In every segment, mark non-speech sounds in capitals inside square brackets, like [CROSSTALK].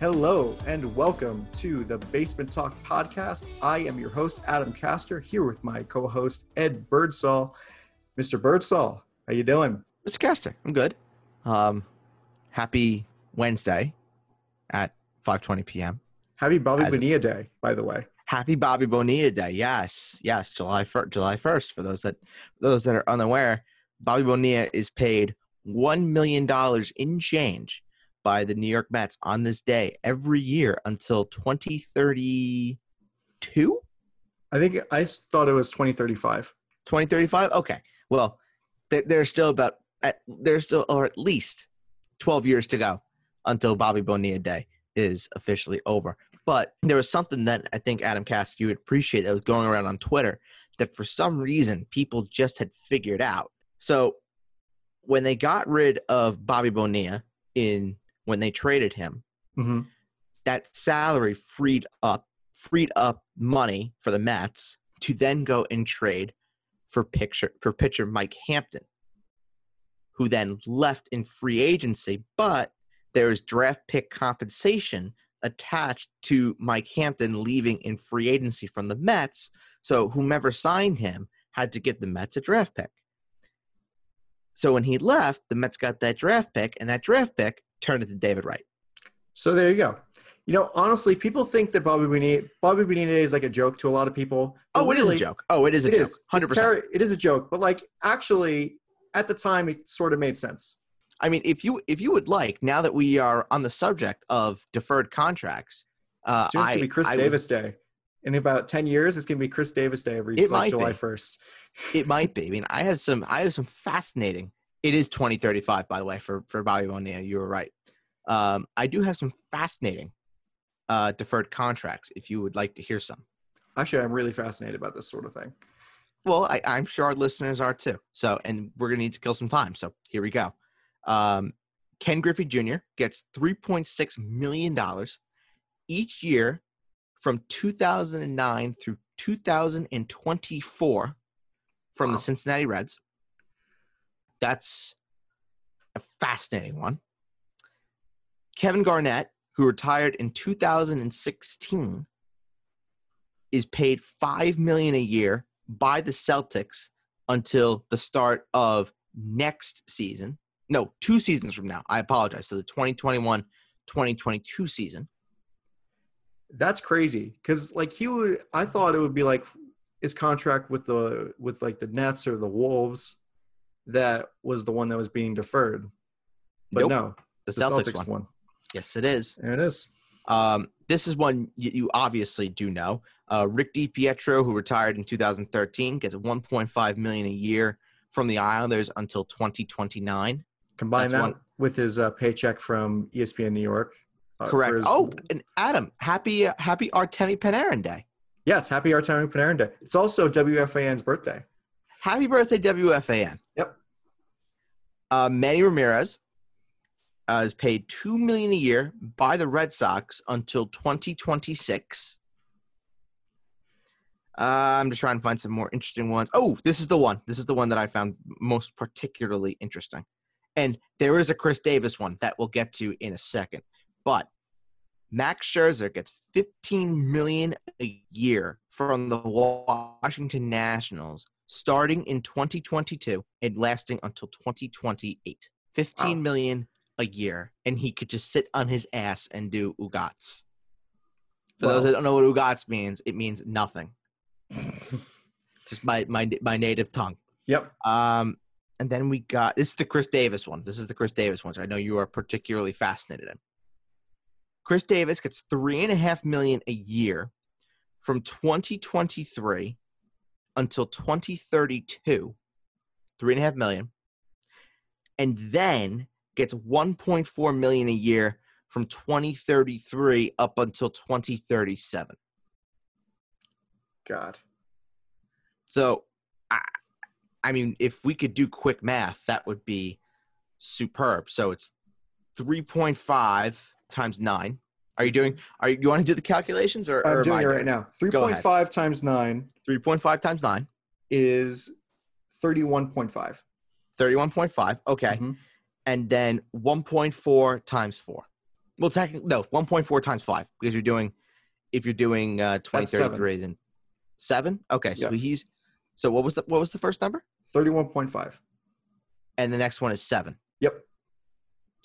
Hello and welcome to the Basement Talk podcast. I am your host Adam Castor here with my co-host Ed Birdsall. Mr. Birdsall, how you doing? Mr. Castor, I'm good. Um, happy Wednesday at 5:20 p.m. Happy Bobby As a- Bonilla Day, by the way. Happy Bobby Bonilla Day. Yes, yes, July first. July first. For those that those that are unaware, Bobby Bonilla is paid one million dollars in change by the New York Mets on this day every year until 2032. I think I thought it was 2035. 2035 okay well there, there's still about at, there's still or at least 12 years to go until bobby bonilla day is officially over but there was something that i think adam cast you would appreciate that was going around on twitter that for some reason people just had figured out so when they got rid of bobby bonilla in when they traded him hmm that salary freed up freed up money for the Mets to then go and trade for picture for pitcher Mike Hampton, who then left in free agency, but there is draft pick compensation attached to Mike Hampton leaving in free agency from the Mets. So whomever signed him had to give the Mets a draft pick. So when he left, the Mets got that draft pick, and that draft pick turned to David Wright. So there you go. You know, honestly, people think that Bobby Bonilla, Bobby Bonilla Day is like a joke to a lot of people. Oh, it is really, a joke. Oh, it is a It joke. Hundred percent. It is a joke, but like actually, at the time, it sort of made sense. I mean, if you if you would like, now that we are on the subject of deferred contracts, uh, Soon it's gonna be Chris I would- Davis Day. In about ten years, it's gonna be Chris Davis Day every It like, might July first. it might [LAUGHS] be. I mean, I have some I have some fascinating. It is twenty thirty five, by the way, for for Bobby Bonilla. You were right. Um, I do have some fascinating uh, deferred contracts. If you would like to hear some, Actually, I'm really fascinated about this sort of thing. well, I, I'm sure our listeners are too. So, and we're gonna need to kill some time. So here we go. Um, Ken Griffey Jr. gets three point six million dollars each year from 2009 through 2024 from Wow. the Cincinnati Reds. That's a fascinating one. Kevin Garnett, who retired in 2016, is paid 5 million a year by the Celtics until the start of next season. No, two seasons from now. I apologize. So the 2021-2022 season. That's crazy because like he would. I thought it would be like his contract with the with like the Nets or the Wolves that was the one that was being deferred. But Nope. no, The, it's Celtics, one. Yes, it is. There it is. Um, this is one you, you obviously do know. Uh, Rick DiPietro, who retired in 2013, gets 1.5 million a year from the Islanders until 2029. Combine That's that one- with his uh, paycheck from ESPN New York. uh, Correct. his- Oh, and Adam, happy uh, happy Artemi Panarin Day. yes. Happy Artemi Panarin Day. It's also WFAN's birthday. Happy birthday, WFAN. Yep. Uh, Manny Ramirez uh, is paid two million a year by the Red Sox until 2026. Uh, I'm just trying to find some more interesting ones. Oh, this is the one. This is the one that I found most particularly interesting. And there is a Chris Davis one that we'll get to in a second. But Max Scherzer gets 15 million a year from the Washington Nationals starting in 2022 and lasting until 2028. Fifteen Wow. million a year, and he could just sit on his ass and do ugats. For those that don't know what ugats means, it means nothing. [LAUGHS] Just my my my native tongue. Yep. Um, and then we got this is the Chris Davis one. This is the Chris Davis one. So I know you are particularly fascinated in. Chris Davis gets three and a half million a year from 2023 until 2032. Three and a half million. And then gets 1.4 million a year from 2033 up until 2037. God. So, I, I mean, if we could do quick math, that would be superb. So it's 3.5 times nine. Are you doing? Are you, you want to do the calculations or? I'm doing it right now. 3.5 times 9 3.5 times nine. is 31.5. 31.5. Okay. Mhm. And then 1.4 times four. Well, technically, no, 1.4 times five because you're doing, if you're doing uh, That's 2033, then seven. Okay, so he's, so what was the what was the first number? Thirty-one point five. And the next one is seven. Yep.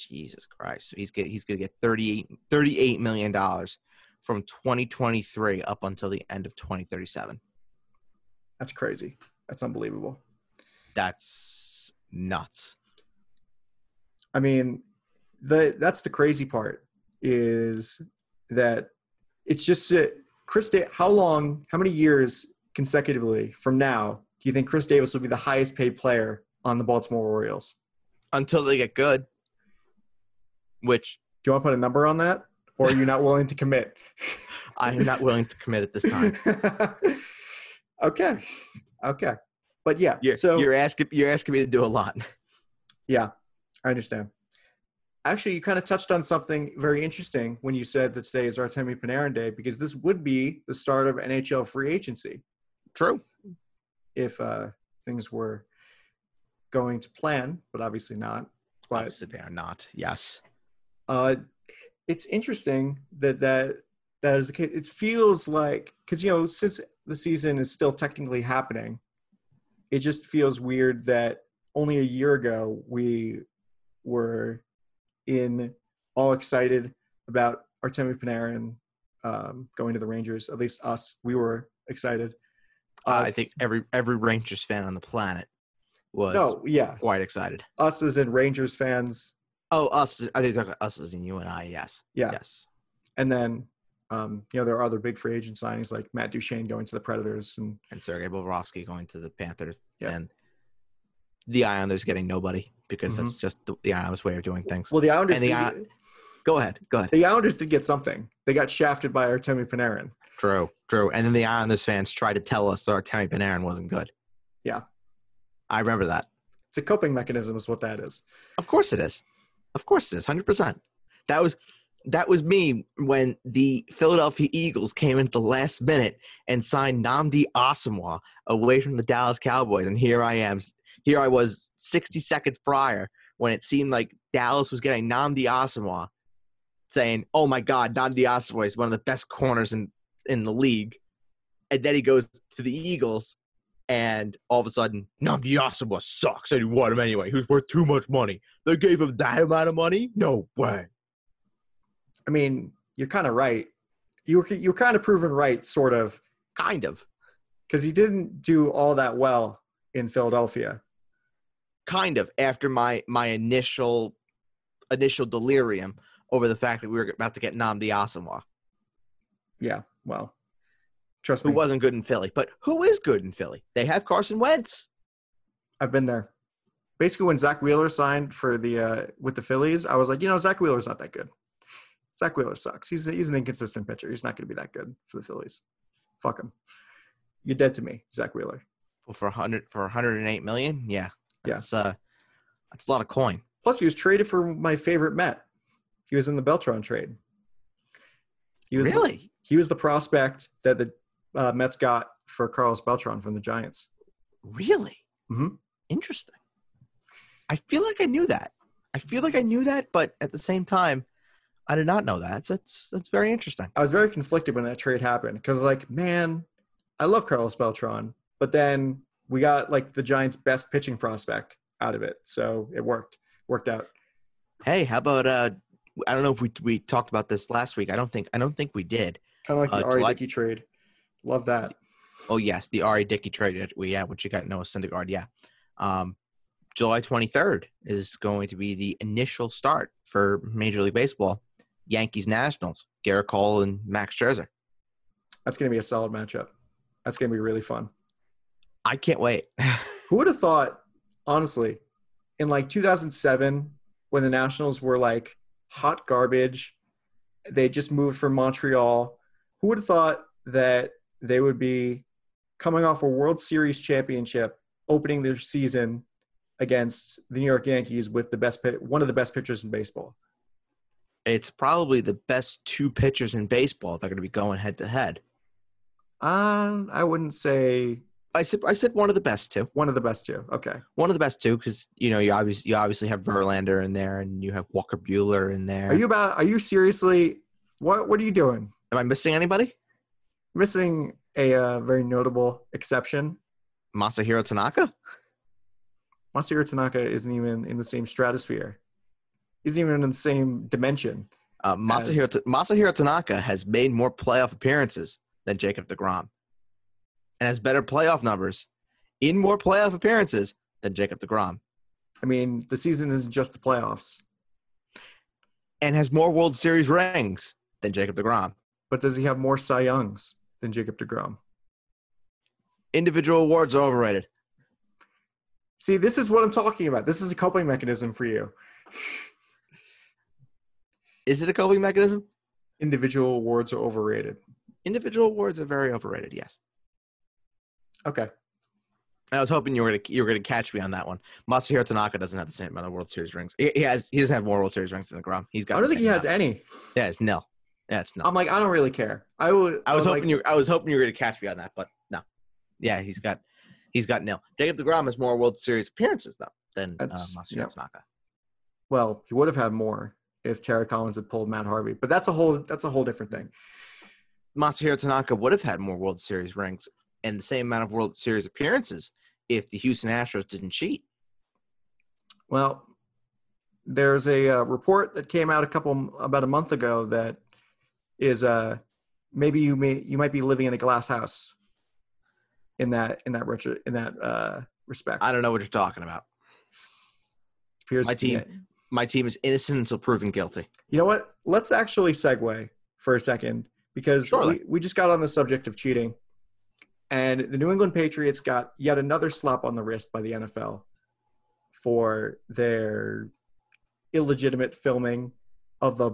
Jesus Christ! So he's get, he's gonna get 38 38 million dollars from 2023 up until the end of 2037. That's crazy. That's unbelievable. That's nuts. I mean, the that's the crazy part is that it's just uh, Chris. Da- how long? How many years consecutively from now do you think Chris Davis will be the highest paid player on the Baltimore Orioles? Until they get good, which Do you want to put a number on that, or are you not willing to commit? [LAUGHS] I am not willing to commit at this time. [LAUGHS] okay, okay, but yeah. You're, so you're asking you're asking me to do a lot. Yeah, I understand. Actually, you kind of touched on something very interesting when you said that today is Artemi Panarin Day because this would be the start of NHL free agency True. if uh, things were going to plan, but obviously not. But Obviously, they are not. Yes. Uh, it's interesting that that that is the case. It feels like because you know since the season is still technically happening, it just feels weird that only a year ago we were in all excited about Artemi Panarin um, going to the Rangers. At least us, we were excited. Uh, Uh, I think every every Rangers fan on the planet was no, yeah, quite excited. us as in Rangers fans, Oh, us! I think us as in you and I. Yes. yeah, Yes. and then. Um, you know, there are other big free agent signings like Matt Duchene going to the Predators and And Sergei Bobrovsky going to the Panthers, Yeah. and the Islanders getting nobody because that's just the, the Islanders' way of doing things. Well, the Islanders, And the did I- Go ahead. Go ahead. the Islanders did get something. They got shafted by Artemi Panarin. True. True. And then the Islanders fans tried to tell us that Artemi Panarin wasn't good. Yeah. I remember that. It's a coping mechanism, is what that is. Of course it is. Of course it is. Hundred percent. That was that was me when the Philadelphia Eagles came into the last minute and signed Nnamdi Asomugha away from the Dallas Cowboys, and here I am. Here I was sixty seconds prior when it seemed like Dallas was getting Nnamdi Asomugha, saying, "Oh my God, Nnamdi Asomugha is one of the best corners in in the league," and then he goes to the Eagles. And all of a sudden, Nnamdi Asomugha sucks. I didn't want him anyway. He was worth too much money. They gave him that amount of money? No way. I mean, you're kind of right. You were you're kind of proven right, sort of, Kind of. because he didn't do all that well in Philadelphia. Kind of. After my my initial initial delirium over the fact that we were about to get Nnamdi Asomugha, Yeah, well, trust who me, wasn't good in Philly. But who is good in Philly? They have Carson Wentz. I've been there. Basically, when Zack Wheeler signed for the uh, with the Phillies, I was like, you know, Zack Wheeler's not that good. Zack Wheeler sucks. He's he's an inconsistent pitcher. He's not going to be that good for the Phillies. Fuck him. You're dead to me, Zack Wheeler. Well, for 100 for 108 million? Yeah. Yeah. That's uh that's a lot of coin. Plus, he was traded for my favorite Met. He was in the Beltran trade. He was really? he was the prospect that the uh, Mets got for Carlos Beltran from the Giants. Really? Mhm. Interesting. I feel like I knew that. I feel like I knew that, but at the same time, I did not know that. So that's that's very interesting. I was very conflicted when that trade happened because, like, man, I love Carlos Beltran, but then we got like the Giants' best pitching prospect out of it, so it worked. Worked out. Hey, how about uh I don't know if we we talked about this last week. I don't think I don't think we did. Kind of like the Uh, R.A. July- Dickey trade. Love that. Oh yes, the R.A. Dickey trade we yeah, which you got Noah Syndergaard, yeah. Um July 23rd is going to be the initial start for Major League Baseball. Yankees Nationals, Gerrit Cole and Max Scherzer. That's going to be a solid matchup. That's going to be really fun. I can't wait. [LAUGHS] Who would have thought, honestly, in like 2007, when the Nationals were like hot garbage, they just moved from Montreal. Who would have thought that they would be coming off a World Series championship, opening their season against the New York Yankees with the best pit, one of the best pitchers in baseball? it's probably the best two pitchers in baseball. They're going to be going head to head. Um, I wouldn't say I said I said one of the best two. One of the best two. Okay. One of the best two because you know you obviously you obviously have Verlander in there and you have Walker Buehler in there. Are you about? Are you seriously? What What are you doing? Am I missing anybody? Missing a uh, very notable exception. Masahiro Tanaka. Masahiro Tanaka isn't even in the same stratosphere. He's even in the same dimension. Uh, Masahiro, As- Masahiro Tanaka has made more playoff appearances than Jacob DeGrom, and has better playoff numbers in more playoff appearances than Jacob DeGrom, I mean, the season isn't just the playoffs, and has more World Series rings than Jacob DeGrom. but does he have more Cy Youngs than Jacob DeGrom? Individual awards are overrated. See, this is what I'm talking about. This is a coping mechanism for you. Is it a coping mechanism? Individual awards are overrated. Individual awards are very overrated. Yes. Okay. I was hoping you were gonna you were gonna catch me on that one. Masahiro Tanaka doesn't have the same amount of World Series rings. He, he has he doesn't have more World Series rings than Degrom. He's got. I don't think he same has any. Yeah, it's nil. Yeah, it's nil. I'm like, I don't really care. I would. I was like, hoping you. I was hoping you were gonna catch me on that, but no. Yeah, he's got he's got nil. Jacob Degrom has more World Series appearances though than uh, That's- Masahiro yep. Tanaka. Well, he would have had more if Terry Collins had pulled Matt Harvey, but that's a whole that's a whole different thing. Masahiro Tanaka would have had more World Series rings and the same amount of World Series appearances if the Houston Astros didn't cheat. Well, there's a uh, report that came out a couple about a month ago that is uh maybe you may you might be living in a glass house in that in that retro, in that uh respect. I don't know what you're talking about. Appears my team- it. My team is innocent until proven guilty. You know what? Let's actually segue for a second because Surely. we, we just got on the subject of cheating. And the New England Patriots got yet another slap on the wrist by the NFL for their illegitimate filming of the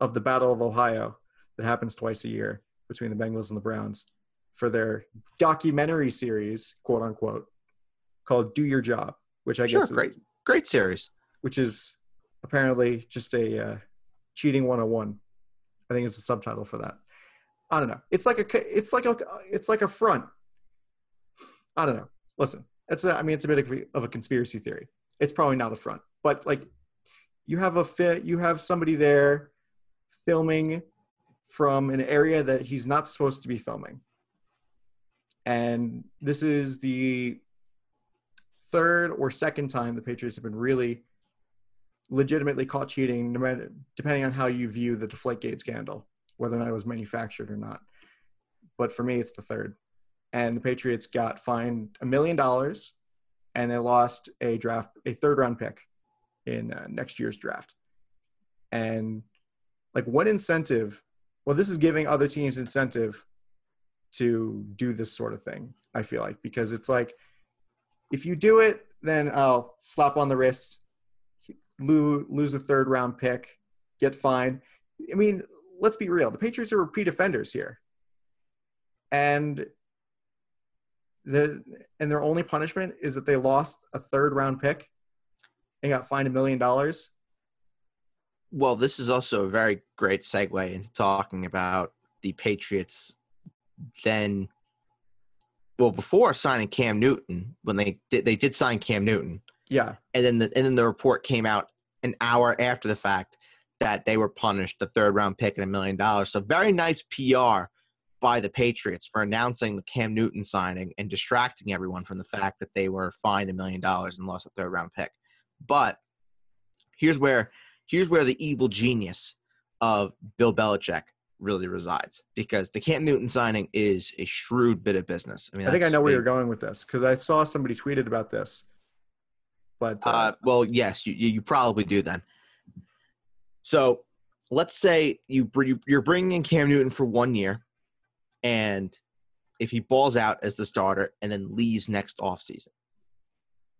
of the Battle of Ohio that happens twice a year between the Bengals and the Browns for their documentary series, quote unquote, called "Do Your Job," which I Sure, guess is- great, great series. which is apparently just a uh, cheating 101 i think is the subtitle for that. I don't know. It's like a it's like a it's like a front. I don't know. Listen it's a, i mean it's a bit of a, of a conspiracy theory. It's probably not a front but like you have a fit you have somebody there filming from an area that he's not supposed to be filming and this is the third or second time the patriots have been really legitimately caught cheating, depending on how you view the Deflategate scandal, whether or not it was manufactured or not. But for me, it's the third. And the Patriots got fined a million dollars, and they lost a draft, a third round pick in uh, next year's draft. And like, what incentive? Well, this is giving other teams incentive to do this sort of thing. I feel like because it's like, if you do it, then oh, slap on the wrist, lose, lose a third round pick, get fined. I mean, let's be real. The Patriots are repeat offenders here. And the and their only punishment is that they lost a third round pick and got fined a million dollars. Well, this is also a very great segue into talking about the Patriots then well before signing Cam Newton when they did they did sign Cam Newton Yeah. and then the, and then the report came out an hour after the fact that they were punished the third round pick and a million dollars. So very nice PR by the Patriots for announcing the Cam Newton signing and distracting everyone from the fact that they were fined a million dollars and lost a third round pick. But here's where here's where the evil genius of Bill Belichick really resides because the Cam Newton signing is a shrewd bit of business. I mean, I think I know where you're going with this because I saw somebody tweeted about this. But uh, Uh, well, yes, you, you probably do then. So let's say you- you're bringing in Cam Newton for one year, and if he balls out as the starter and then leaves next offseason,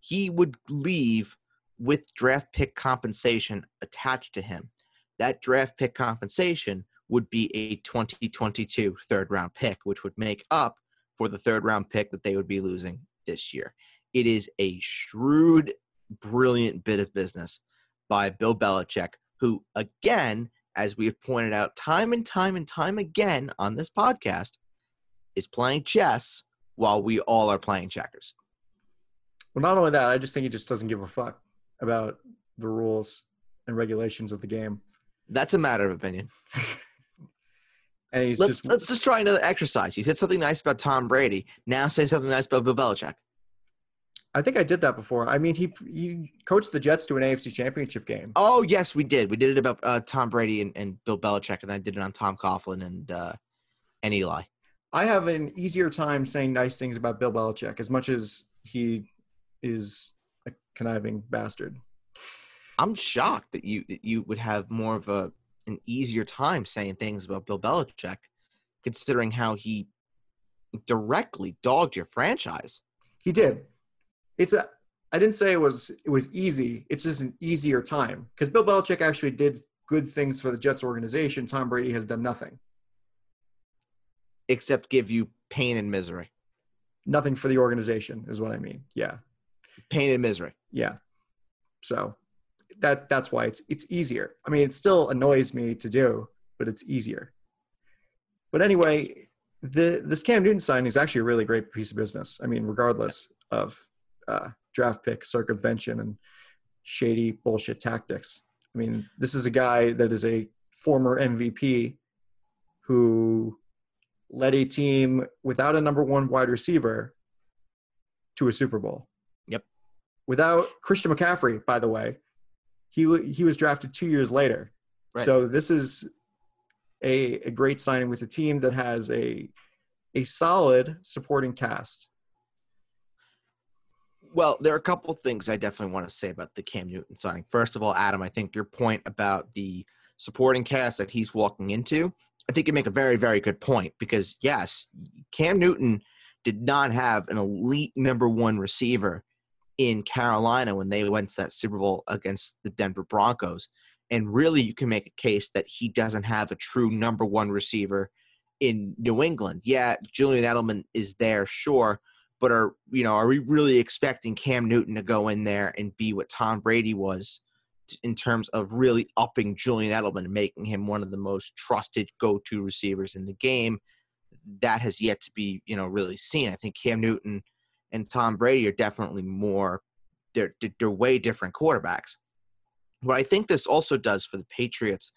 he would leave with draft pick compensation attached to him. That draft pick compensation would be a 2022 third round pick, which would make up for the third round pick that they would be losing this year. It is a shrewd, brilliant bit of business by Bill Belichick, who, again, as we have pointed out time and time and time again on this podcast, is playing chess while we all are playing checkers. Well, not only that, I just think he just doesn't give a fuck about the rules and regulations of the game. That's a matter of opinion. [LAUGHS] and he's let's just let's just try another exercise. You said something nice about Tom Brady. Now say something nice about Bill Belichick. I think I did that before. I mean, he he coached the Jets to an AFC Championship game. Oh yes, we did. We did it about uh, Tom Brady and, and Bill Belichick, and I did it on Tom Coughlin and uh, and Eli. I have an easier time saying nice things about Bill Belichick as much as he is conniving bastard. I'm shocked that you that you would have more of a an easier time saying things about Bill Belichick, considering how he directly dogged your franchise. He did. It's a. I didn't say it was it was easy. It's just an easier time because Bill Belichick actually did good things for the Jets organization. Tom Brady has done nothing. Except give you pain and misery. Nothing for the organization is what I mean. Yeah. Pain and misery. Yeah. So that that's why it's it's easier. I mean, it still annoys me to do, but it's easier. But anyway, the this Cam Newton signing is actually a really great piece of business. I mean, regardless of uh, draft pick circumvention and shady bullshit tactics. I mean, this is a guy that is a former MVP who led a team without a number one wide receiver to a Super Bowl. Without Christian McCaffrey, by the way, he he was drafted two years later. Right. So this is a, a great signing with a team that has a a solid supporting cast. Well, there are a couple of things I definitely want to say about the Cam Newton signing. First of all, Adam, I think your point about the supporting cast that he's walking into, I think you make a very, very good point because yes, Cam Newton did not have an elite number one receiver in Carolina when they went to that Super Bowl against the Denver Broncos. And really, you can make a case that he doesn't have a true number one receiver in New England. Yeah, Julian Edelman is there, sure, but are you know are we really expecting Cam Newton to go in there and be what Tom Brady was in terms of really upping Julian Edelman and making him one of the most trusted go-to receivers in the game? That has yet to be you know really seen. I think Cam Newton and Tom Brady are definitely more they're they're way different quarterbacks. What I think this also does for the Patriots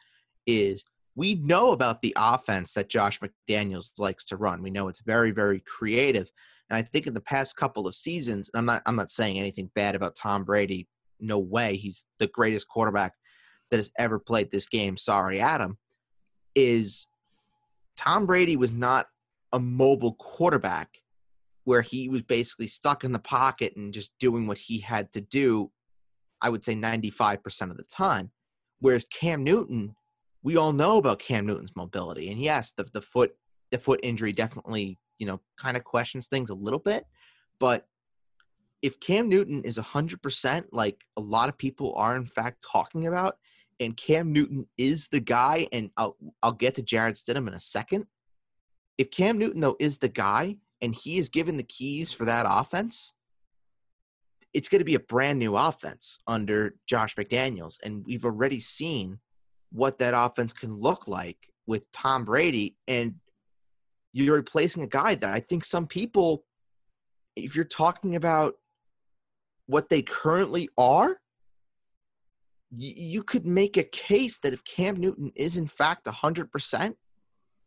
is we know about the offense that Josh McDaniels likes to run. We know it's very, very creative. And I think in the past couple of seasons, and I'm not I'm not saying anything bad about Tom Brady. No way. He's the greatest quarterback that has ever played this game. Sorry, Adam. Is Tom Brady was not a mobile quarterback where he was basically stuck in the pocket and just doing what he had to do, I would say 95% of the time. Whereas Cam Newton, we all know about Cam Newton's mobility. And yes, the, the foot the foot injury definitely, you know, kind of questions things a little bit. But if Cam Newton is 100% like a lot of people are in fact talking about, and Cam Newton is the guy, and I'll, I'll get to Jarrett Stidham in a second. If Cam Newton, though, is the guy, and he is given the keys for that offense, it's going to be a brand new offense under Josh McDaniels. And we've already seen what that offense can look like with Tom Brady. And you're replacing a guy that I think some people, if you're talking about what they currently are, you could make a case that if Cam Newton is in fact 100%,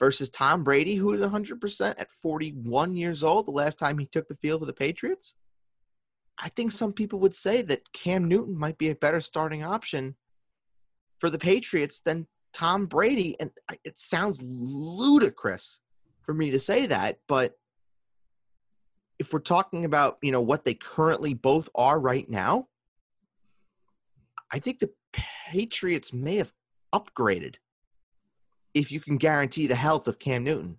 versus Tom Brady, who is 100% at 41 years old, the last time he took the field for the Patriots, I think some people would say that Cam Newton might be a better starting option for the Patriots than Tom Brady. And it sounds ludicrous for me to say that, but if we're talking about, you know, what they currently both are right now, I think the Patriots may have upgraded if you can guarantee the health of Cam Newton.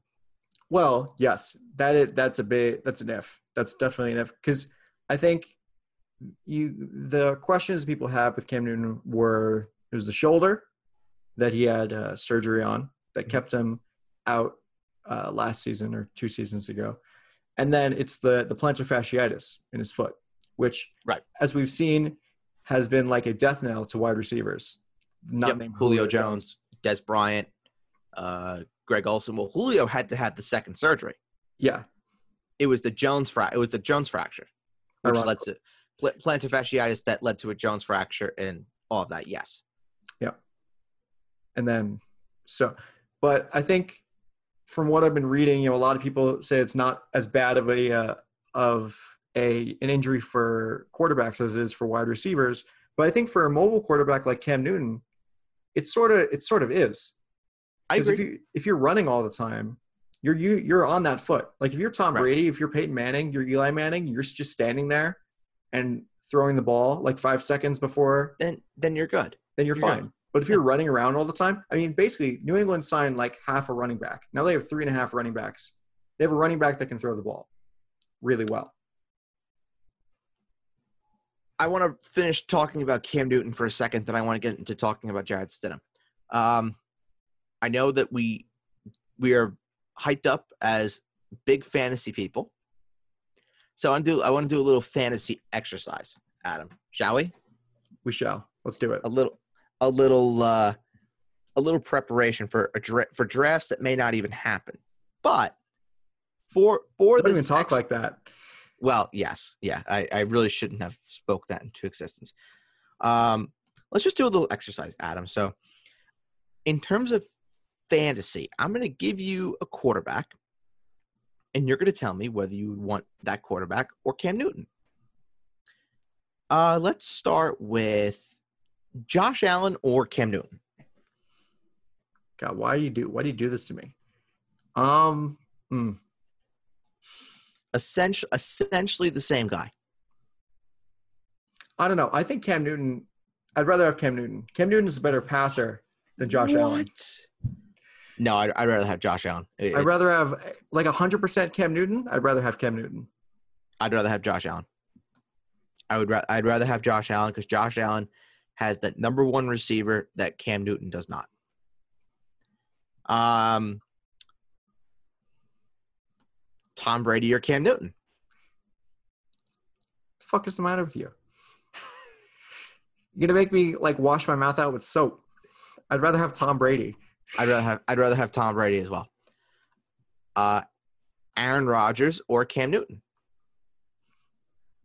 Well, yes, that is, that's a bit that's an if. That's definitely an if because I think you the questions people have with Cam Newton were it was the shoulder that he had uh, surgery on that mm-hmm. kept him out uh, last season or two seasons ago, and then it's the the plantar fasciitis in his foot, which right as we've seen has been like a death knell to wide receivers. Not yep. named Julio, Julio Jones, Jones, Dez Bryant, uh, Greg Olsen. Well, Julio had to have the second surgery. Yeah. It was the Jones fra- It was the Jones fracture, which led to pl- plantar fasciitis that led to a Jones fracture and all of that. Yes. Yeah. And then so but i think from what i've been reading you know a lot of people say it's not as bad of a uh, of a an injury for quarterbacks as it is for wide receivers but i think for a mobile quarterback like cam newton it sort of it sort of is I because agree. if you if you're running all the time you're you you're on that foot like if you're tom Right. brady if you're peyton manning you're eli manning you're just standing there and throwing the ball like five seconds before then then you're good. then you're You're good. fine. But if you're running around all the time, I mean, basically, New England signed like half a running back. Now they have three and a half running backs. They have a running back that can throw the ball really well. I want to finish talking about Cam Newton for a second, then I want to get into talking about Jarrett Stidham. Um, I know that we we are hyped up as big fantasy people, so I want to do I want to do a little fantasy exercise, Adam. Shall we? We shall. Let's do it. A little a little uh, a little preparation for a dra- for drafts that may not even happen, but for for Don't this even talk ex- like that. well, yes, yeah. I, I really shouldn't have spoke that into existence. Um, let's just do a little exercise, Adam. So, in terms of fantasy, I'm going to give you a quarterback, and you're going to tell me whether you want that quarterback or Cam Newton. Uh, let's start with Josh Allen or Cam Newton. God, why do you do why do you do this to me? Um, hmm. Essentially, essentially the same guy. I don't know. I think Cam Newton. I'd rather have Cam Newton. Cam Newton is a better passer than Josh Allen. No, I'd, I'd rather have Josh Allen. It- I'd rather have like hundred percent Cam Newton. I'd rather have Cam Newton. I'd rather have Josh Allen. I would. Ra- I'd rather have Josh Allen because Josh Allen has that number one receiver that Cam Newton does not. Um, Tom Brady or Cam Newton? The fuck is the matter with you? [LAUGHS] You're gonna make me like wash my mouth out with soap. I'd rather have Tom Brady. I'd rather have. I'd rather have Tom Brady as well. Uh, Aaron Rodgers or Cam Newton?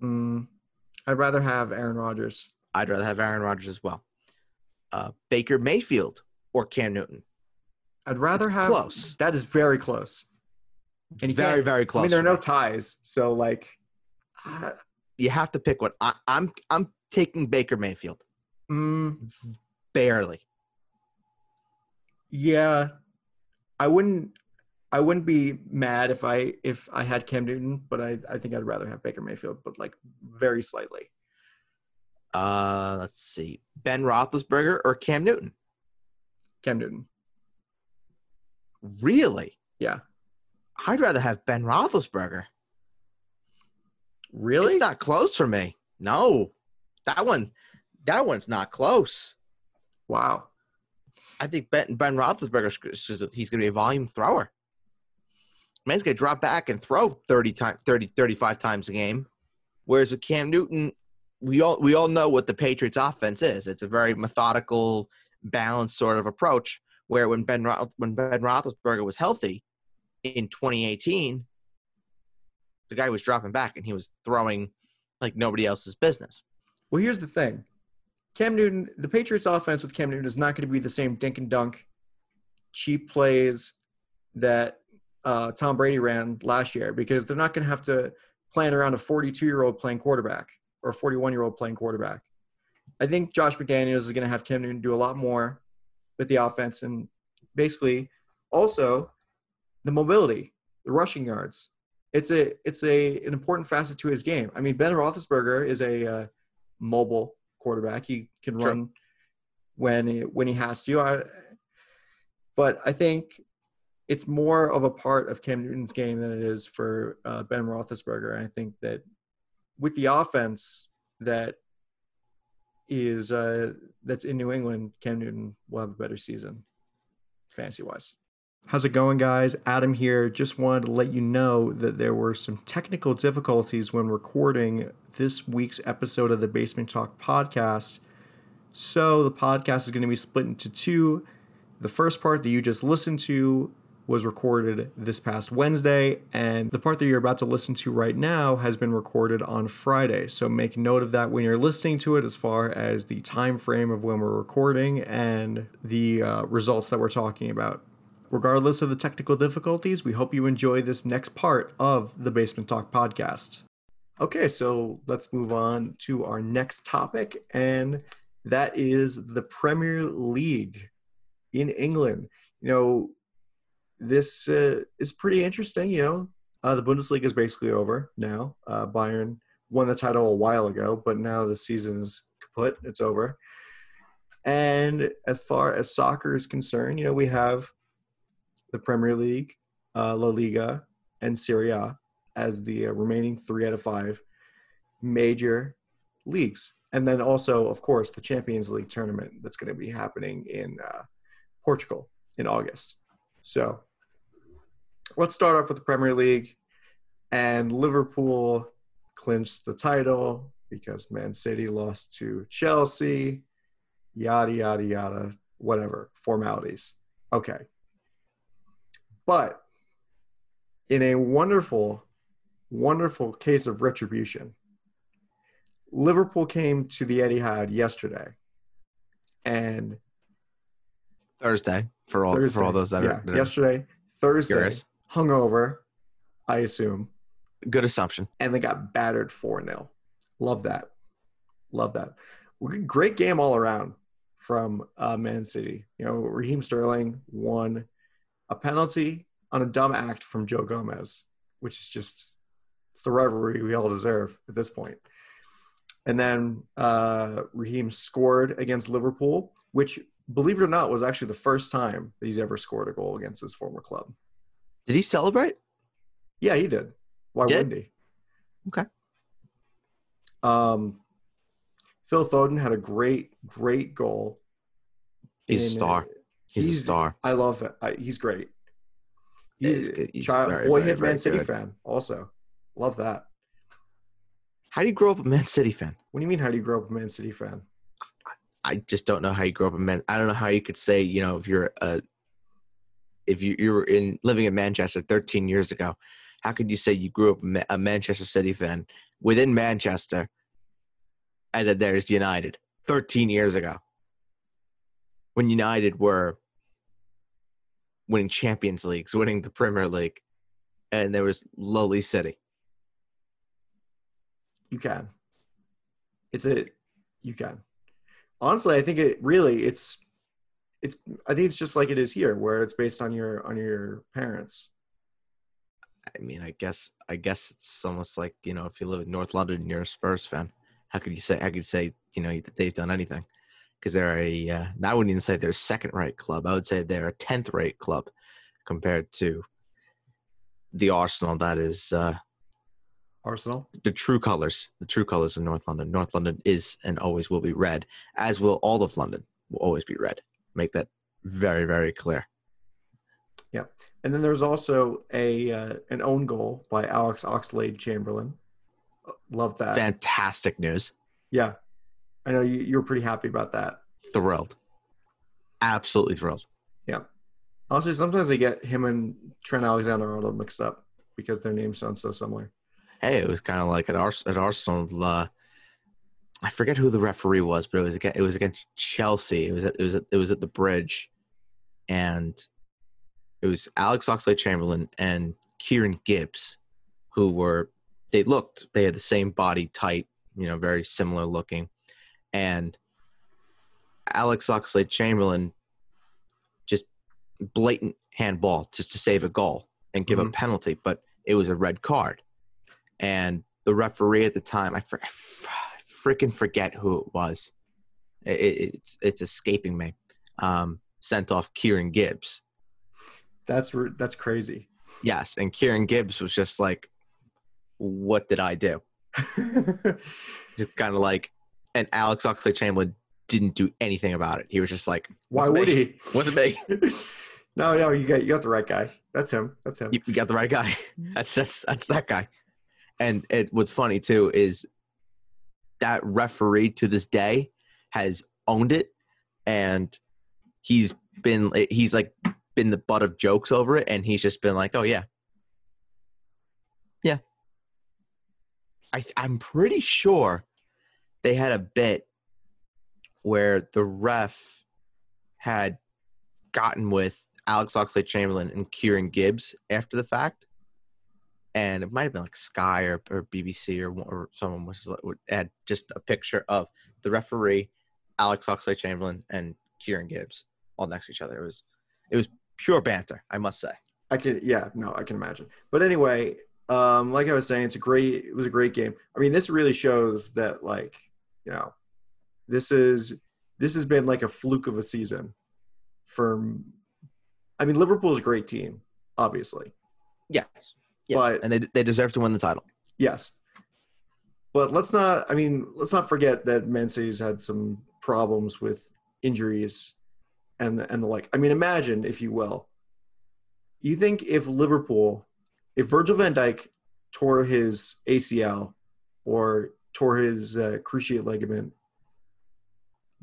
Mm, I'd rather have Aaron Rodgers. I'd rather have Aaron Rodgers as well. Uh, Baker Mayfield or Cam Newton? I'd rather It's have close. That is very close. And you Very, very I close. mean, there are no ties, so like, uh, you have to pick one. I, I'm. I'm taking Baker Mayfield. mm, Barely. Yeah, I wouldn't. I wouldn't be mad if I if I had Cam Newton, but I I think I'd rather have Baker Mayfield, but like very slightly. Uh, let's see. Ben Roethlisberger or Cam Newton? Cam Newton. Really? Yeah. I'd rather have Ben Roethlisberger. Really? It's not close for me. No, that one, that one's not close. wow. I think Ben Ben Roethlisberger he's going to be a volume thrower. Man's going to drop back and throw 30 times 30 35 times a game. Whereas with Cam Newton, we all we all know what the Patriots offense is. It's a very methodical, balanced sort of approach where when Ben when Ben Roethlisberger was healthy in 2018, the guy was dropping back and he was throwing like nobody else's business. Well, here's the thing. Cam Newton, the Patriots offense with Cam Newton is not going to be the same dink and dunk, cheap plays that uh, Tom Brady ran last year because they're not going to have to plan around a 42 year old playing quarterback or a 41 year old playing quarterback. I think Josh McDaniels is going to have Cam Newton do a lot more with the offense and basically also the mobility, the rushing yards. It's a it's a an important facet to his game. I mean, Ben Roethlisberger is a uh, mobile quarterback. He can Sure. run when he, when he has to. I, but I think it's more of a part of Cam Newton's game than it is for uh, Ben Roethlisberger. And I think that with the offense that is uh, that's in New England, Cam Newton will have a better season, fantasy wise. How's it going, guys? Adam here. Just wanted to let you know that there were some technical difficulties when recording this week's episode of the Basement Talk podcast. So the podcast is going to be split into two. The first part that you just listened to was recorded this past Wednesday, and the part that you're about to listen to right now has been recorded on Friday. So make note of that when you're listening to it, as far as the time frame of when we're recording and the uh, results that we're talking about. Regardless of the technical difficulties, we hope you enjoy this next part of the Basement Talk podcast. Okay, so let's move on to our next topic, and that is the Premier League in England. You know, this uh, is pretty interesting. You know, uh, the Bundesliga is basically over now. Uh, Bayern won the title a while ago, but now the season is kaput. It's over. And as far as soccer is concerned, you know, we have the Premier League, uh, La Liga, and Serie A as the uh, remaining three out of five major leagues. And then also, of course, the Champions League tournament that's going to be happening in uh, Portugal in August. So let's start off with the Premier League. And Liverpool clinched the title because Man City lost to Chelsea. Yada, yada, yada, whatever, formalities. Okay. But in a wonderful, wonderful case of retribution, Liverpool came to the Etihad yesterday and Thursday for all Thursday, for all those that yeah, are that are yesterday, Thursday, curious. hungover, I assume, Good assumption. and they got battered 4 0. Love that. Love that. Great game all around from uh, Man City. You know, Raheem Sterling won a penalty on a dumb act from Joe Gomez, which is just it's the rivalry we all deserve at this point. And then uh, Raheem scored against Liverpool, which, believe it or not, was actually the first time that he's ever scored a goal against his former club. Did he celebrate? Yeah, he did. Why Did? wouldn't he? Okay. Um, Phil Foden had a great, great goal. He's a star. He's, a star. I love it. I, he's great. He's, He's good. He's child, very, boy very, very Man City good. fan. Also, love that. How do you grow up a Man City fan? What do you mean? How do you grow up a Man City fan? I just don't know how you grow up a Man. I don't know how you could say you know if you're a if you you were in living in Manchester 13 years ago, how could you say you grew up a Manchester City fan within Manchester, and that there's United 13 years ago when United were winning Champions Leagues, winning the Premier League, and there was lowly City. You can. It's a you can. Honestly, I think it really it's it's I think it's just like it is here, where it's based on your on your parents. I mean, I guess I guess it's almost like you know, if you live in North London and you're a Spurs fan, how could you say how could you say you know that they've done anything? Because they're a uh, I wouldn't even say they're a second rate club. I would say they're a tenth rate club compared to the Arsenal that is uh, Arsenal. the true colors. The true colors of North London. North London is and always will be red, as will all of London. Will always be red. Make that very very clear. Yeah, and then there's also a uh, an own goal by Alex Oxlade Chamberlain. Love that. Fantastic news. Yeah, I know you, you were pretty happy about that. Thrilled. Absolutely thrilled. Yeah. Honestly, sometimes I get him and Trent Alexander-Arnold mixed up because their names sound so similar. Hey, it was kind of like at, Ars- at Arsenal. Uh, I forget who the referee was, but it was against, it was against Chelsea. It was at, it was at, it was at the bridge, and it was Alex Oxlade-Chamberlain and Kieran Gibbs, who were they looked they had the same body type, you know, very similar looking, and Alex Oxlade-Chamberlain just blatant handball just to save a goal and give a Mhm. penalty, but it was a red card. And the referee at the time I, fr- I fr- freaking forget who it was. It, it- it's it's escaping me. Um, sent off Kieran Gibbs. That's that's crazy. yes and Kieran Gibbs was just like what did I do? [LAUGHS] Just kind of like and Alex Oxlade Chamberlain didn't do anything about it he was just like Why would me. he? wasn't me [LAUGHS] no, no, you got you got the right guy. That's him. That's him. you, you got the right guy. Mm-hmm. That's that's that's that guy. And it what's funny too is that referee to this day has owned it, and he's been he's like been the butt of jokes over it, and he's just been like, "Oh yeah, yeah." I I'm pretty sure they had a bit where the ref had gotten with Alex Oxlade Chamberlain and Kieran Gibbs after the fact, and it might have been like Sky or, or BBC or or someone was would add just a picture of the referee, Alex Oxlade Chamberlain, and Kieran Gibbs all next to each other. It was it was pure banter, I must say. I can, yeah, no, I can imagine. But anyway, um, like I was saying, it's a great, it was a great game. I mean, this really shows that, like, you know, this is this has been like a fluke of a season. For, I mean, Liverpool's a great team, obviously. Yes, yeah. But- and they they deserve to win the title. Yes. But let's not I mean, let's not forget that Man City's had some problems with injuries and the, and the like. I mean, imagine if you will. You think if Liverpool if Virgil van Dijk tore his ACL or tore his uh, cruciate ligament,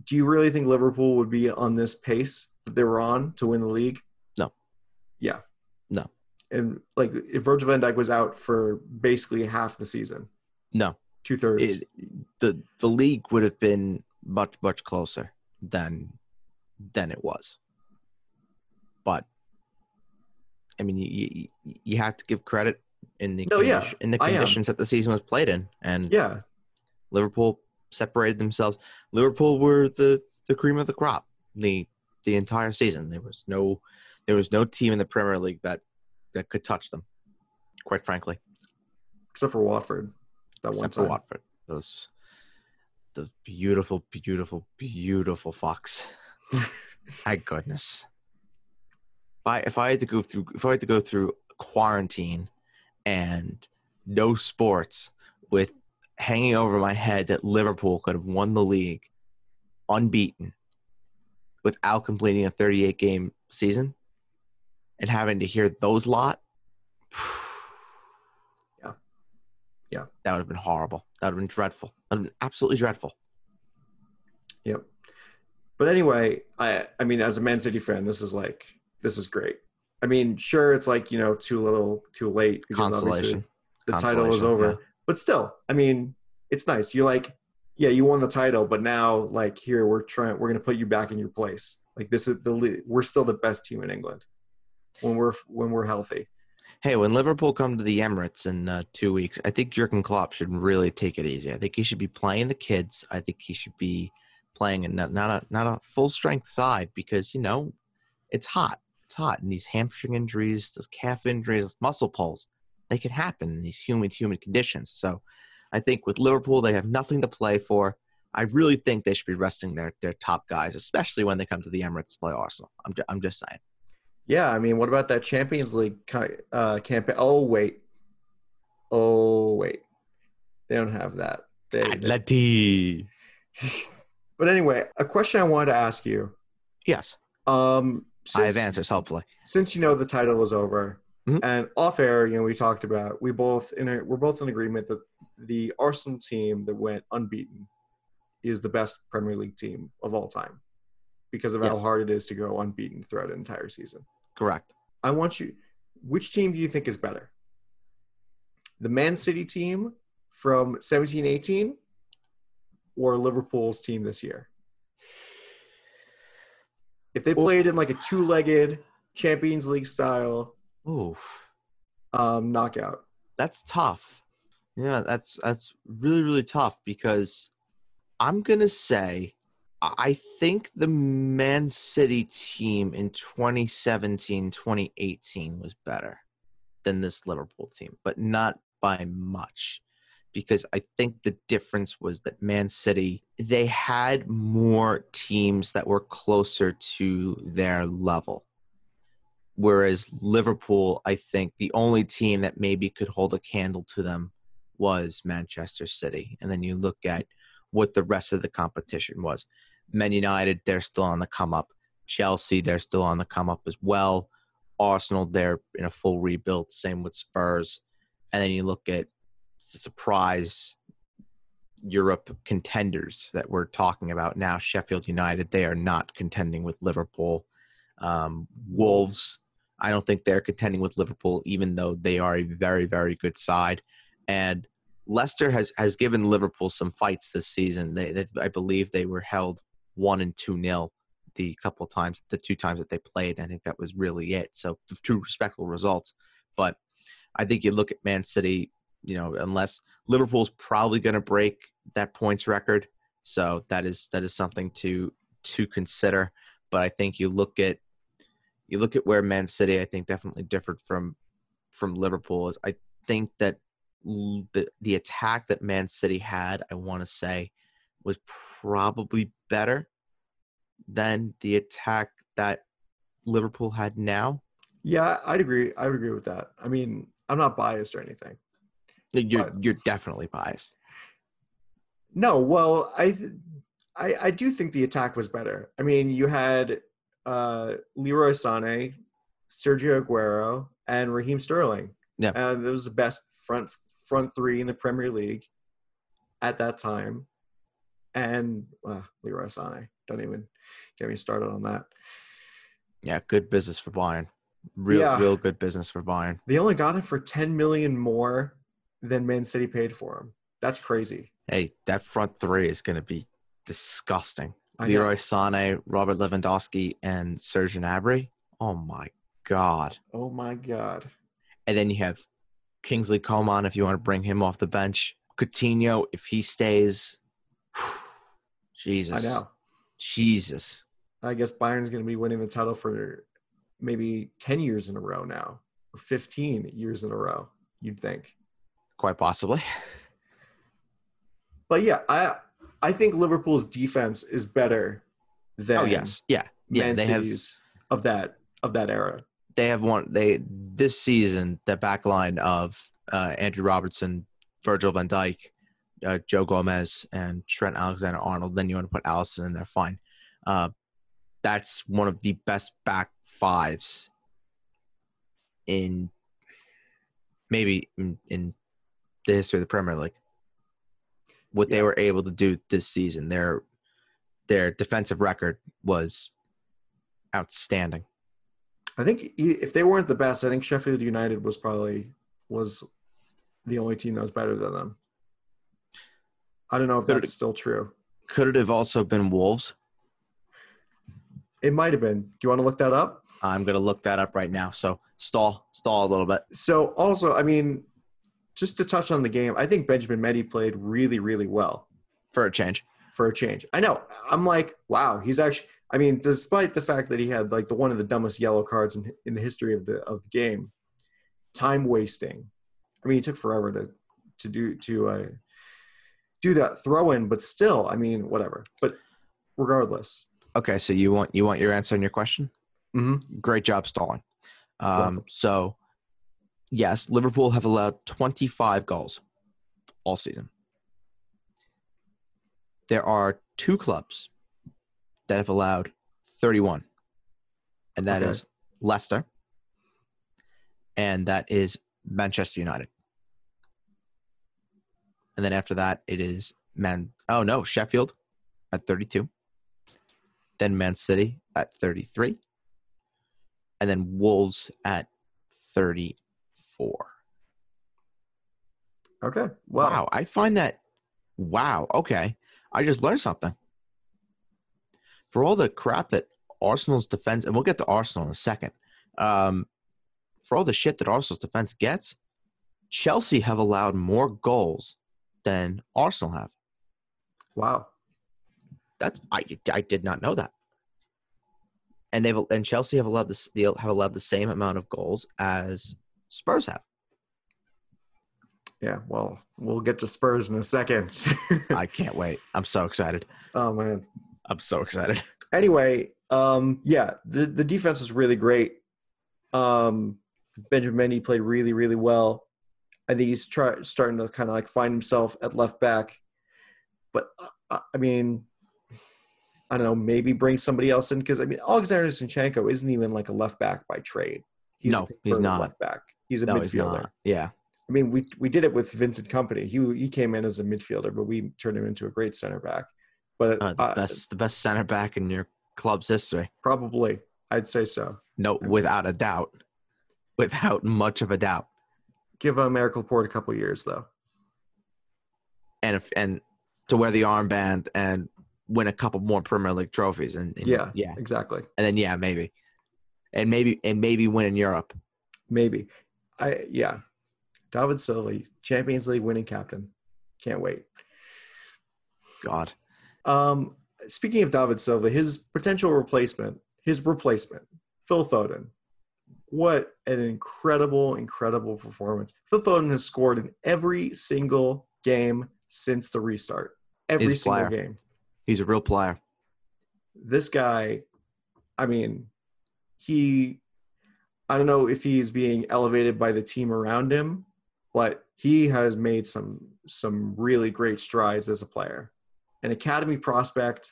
do you really think Liverpool would be on this pace that they were on to win the league? No. Yeah. No. And like if Virgil van Dijk was out for basically half the season, No, two thirds. the the league would have been much much closer than than it was. But I mean, you you, you have to give credit in the No, yeah, in the conditions that the season was played in, and Yeah, Liverpool separated themselves. Liverpool were the the cream of the crop the the entire season. There was no there was no team in the Premier League that that could touch them. Quite frankly, except for Watford. That one except for. Watford. Those those beautiful, beautiful, beautiful fox. [LAUGHS] My goodness. If I if I had to go through if I had to go through quarantine and no sports with hanging over my head that Liverpool could have won the league unbeaten without completing a 38 game season and having to hear those lot [SIGHS] Yeah. Yeah. that would have been horrible that would have been dreadful that would have been absolutely dreadful Yep. But anyway, I I mean, as a Man City fan, this is like this is great. I mean, sure, it's like you know too little, too late because consolation the title is over. yeah. But still, I mean, it's nice. You're like, yeah, you won the title, but now like here we're trying, we're gonna put you back in your place. Like this is the we're still the best team in England when we're when we're healthy. Hey, when Liverpool come to the Emirates in uh, two weeks, I think Jurgen Klopp should really take it easy. I think he should be playing the kids. I think he should be playing a, not, not a not a full strength side because you know it's hot. It's hot, and these hamstring injuries, those calf injuries, those muscle pulls, they can happen in these humid, humid conditions. So, I think with Liverpool, they have nothing to play for. I really think they should be resting their their top guys, especially when they come to the Emirates to play Arsenal. I'm ju- I'm just saying. Yeah, I mean, what about that Champions League uh, campaign? Oh wait, oh wait, they don't have that. They, Atleti. [LAUGHS] but anyway, a question I wanted to ask you. Yes, Um, I have answers. Hopefully. since you know the title is over Mhm. and off air you know we talked about we both in a, we're both in agreement that the arsenal team that went unbeaten is the best premier league team of all time because of how hard it is to go unbeaten throughout an entire season Correct. i want you which team do you think is better the man city team from 1718 or liverpool's team this year if they played in like a two-legged champions league style Ooh, um, knockout. that's tough. Yeah, that's that's really really tough because I'm gonna say I I think the Man City team in 2017 2018 was better than this Liverpool team, but not by much. Because I think the difference was that Man City, they had more teams that were closer to their level. Whereas Liverpool, I think the only team that maybe could hold a candle to them was Manchester City. And then you look at what the rest of the competition was. Man United, they're still on the come up. Chelsea, they're still on the come up as well. Arsenal, they're in a full rebuild. Same with Spurs. And then you look at the surprise Europe contenders that we're talking about now. Sheffield United, they are not contending with Liverpool. Um, Wolves, I don't think they're contending with Liverpool, even though they are a very, very good side. And Leicester has has given Liverpool some fights this season. They, they I believe they were held one and two nil the couple times, the two times that they played. I think that was really it. So two respectable results. But I think you look at Man City, you know, unless Liverpool's probably going to break that points record, so that is that is something to to consider. But I think you look at you look at where Man City, I think definitely differed from from Liverpool. Is I think that the the attack that Man City had, I want to say, was probably better than the attack that Liverpool had now. Yeah, I'd agree. I would agree with that. I mean, I'm not biased or anything. You're but, you're definitely biased. No, well, I, I I do think the attack was better. I mean, you had uh, Leroy Sané, Sergio Aguero, and Raheem Sterling. Yeah, and it was the best front front three in the Premier League at that time. And uh, Leroy Sané, don't even get me started on that. Yeah, good business for Bayern. Real, yeah. real good business for Bayern. They only got him for ten million more than Man City paid for him. That's crazy. Hey, that front three is going to be disgusting. Leroy Sané, Robert Lewandowski, and Serge Gnabry. Oh my god. Oh my god. And then you have Kingsley Coman if you want to bring him off the bench. Coutinho if he stays. [SIGHS] Jesus. I know. Jesus. I guess Bayern's going to be winning the title for maybe 10 years in a row now, or 15 years in a row, you'd think. Quite possibly. [LAUGHS] But yeah, I I think Liverpool's defense is better than Oh yes. Yeah. Yeah, Man they City's have of that of that era. they have one they this season the back line of uh, Andrew Robertson, Virgil van Dijk, uh, Joe Gomez, and Trent Alexander Arnold. Then you want to put Alisson in there, fine. Uh, that's one of the best back fives in maybe in, in the history of the Premier League. What Yeah. they were able to do this season, their their defensive record was outstanding. I think if they weren't the best, I think Sheffield United was probably was the only team that was better than them. I don't know if Could it- that's still true. Could it have also been Wolves? It might have been. Do you want to look that up? I'm gonna look that up right now. So stall, stall a little bit. So also, I mean, just to touch on the game, I think Benjamin Mendy played really, really well for a change. for a change. I know. I'm like, wow, he's actually. I mean, despite the fact that he had like the one of the dumbest yellow cards in, in the history of the of the game, time wasting. I mean, he took forever to to do to uh, do that throw in, but still, I mean, whatever. But regardless, Okay, so you want you want your answer on your question? Mhm. Great job stalling. Um, so, yes, Liverpool have allowed 25 goals all season. There are two clubs that have allowed 31, and that is Okay. Leicester, and that is Manchester United. And then after that, it is Man. Oh no, Sheffield at 32 then Man City at 33, and then Wolves at 34. okay. Well, Wow, I find that wow. Okay, I just learned something. For all the crap that Arsenal's defense, and we'll get to Arsenal in a second. Um, for all the shit that Arsenal's defense gets, Chelsea have allowed more goals than Arsenal have. wow. That's I, I did not know that. And they've and Chelsea have allowed this have allowed the same amount of goals as Spurs have. Yeah. Well, we'll get to Spurs in a second. [LAUGHS] I can't wait. I'm so excited. oh man. I'm so excited. anyway, um, yeah, the the defense was really great. Um, Benjamin Mendy played really, really well. I think he's try, starting to kind of like find himself at left back. But uh, I mean, I don't know, maybe bring somebody else in because I mean, Alexander Zinchenko isn't even like a left back by trade. He's No, a he's not. left back. He's a no, midfielder. he's not. Yeah. I mean, we we did it with Vincent Kompany. He he came in as a midfielder, but we turned him into a great center back. But Uh, the uh, best the best center back in your club's history. probably I'd say so. No, without a doubt. Without much of a doubt. Give Aymeric Laporte a couple years though. And if and to wear the armband and win a couple more Premier League trophies and, and Yeah. yeah. Exactly. And then yeah, maybe. And maybe and maybe win in Europe. Maybe. I yeah. David Silva, Champions League winning captain. Can't wait. God. Um, speaking of David Silva, his potential replacement, his replacement, Phil Foden. What an incredible, incredible performance. Phil Foden has scored in every single game since the restart. Every single player. game. He's a real player. This guy, I mean, he, I don't know if he's being elevated by the team around him, but he has made some some really great strides as a player. An academy prospect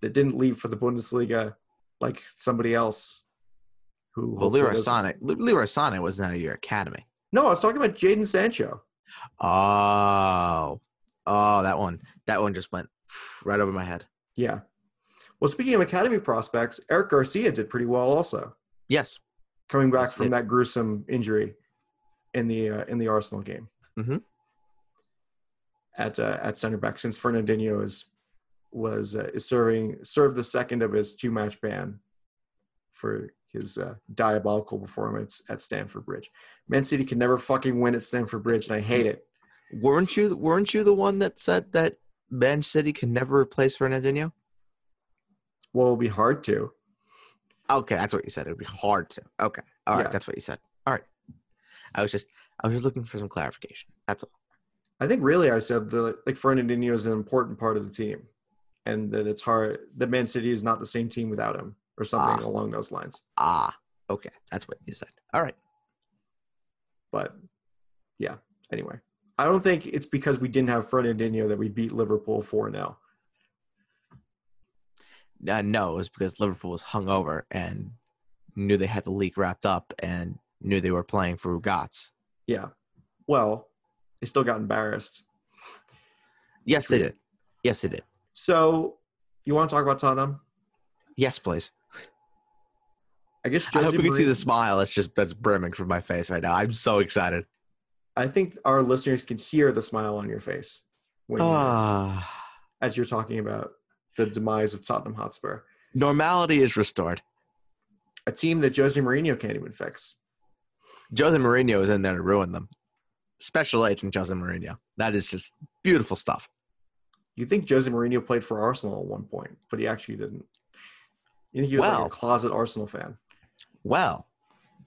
that didn't leave for the Bundesliga like somebody else. Who Well, Leroy Le- Leroy Sané was not at your academy. No, I was talking about Jadon Sancho. Oh, oh, that one, that one just went right over my head. Yeah. Well, speaking of academy prospects, Eric Garcia did pretty well also, Yes, coming back Yes, from that gruesome injury in the uh, in the Arsenal game. Mhm. At uh, at center back, since Fernandinho is was uh, is serving served the second of his two match ban for his uh, diabolical performance at Stamford Bridge. Man City can never fucking win at Stamford Bridge, and I hate it. weren't you? Weren't you the one that said that Man City can never replace Fernandinho? Well, it'll be hard to. Okay, that's what you said. It would be hard to. Okay, all right, Yeah. that's what you said. All right, I was just, I was just looking for some clarification. That's all. I think really I said that like Fernandinho is an important part of the team, and that it's hard that Man City is not the same team without him, or something Ah. along those lines. Ah, okay, that's what you said. All right. But yeah, anyway, I don't think it's because we didn't have Fernandinho that we beat Liverpool four 0 Uh, no, it was because Liverpool was hungover and knew they had the league wrapped up and knew they were playing for Ugats. Yeah, well, they still got embarrassed. Yes, they did. Yes, they did. So you want to talk about Tottenham? Yes, please. I guess I hope Jose you can see the smile. That's just that's brimming from my face right now. I'm so excited. I think our listeners can hear the smile on your face when Ah, as you're talking about the demise of Tottenham Hotspur, normality is restored. a team that Jose Mourinho can't even fix. Jose Mourinho is in there to ruin them. Special agent Jose Mourinho. That is just beautiful stuff. You think Jose Mourinho played for Arsenal at one point, but he actually didn't. You think he was like a closet Arsenal fan? Well,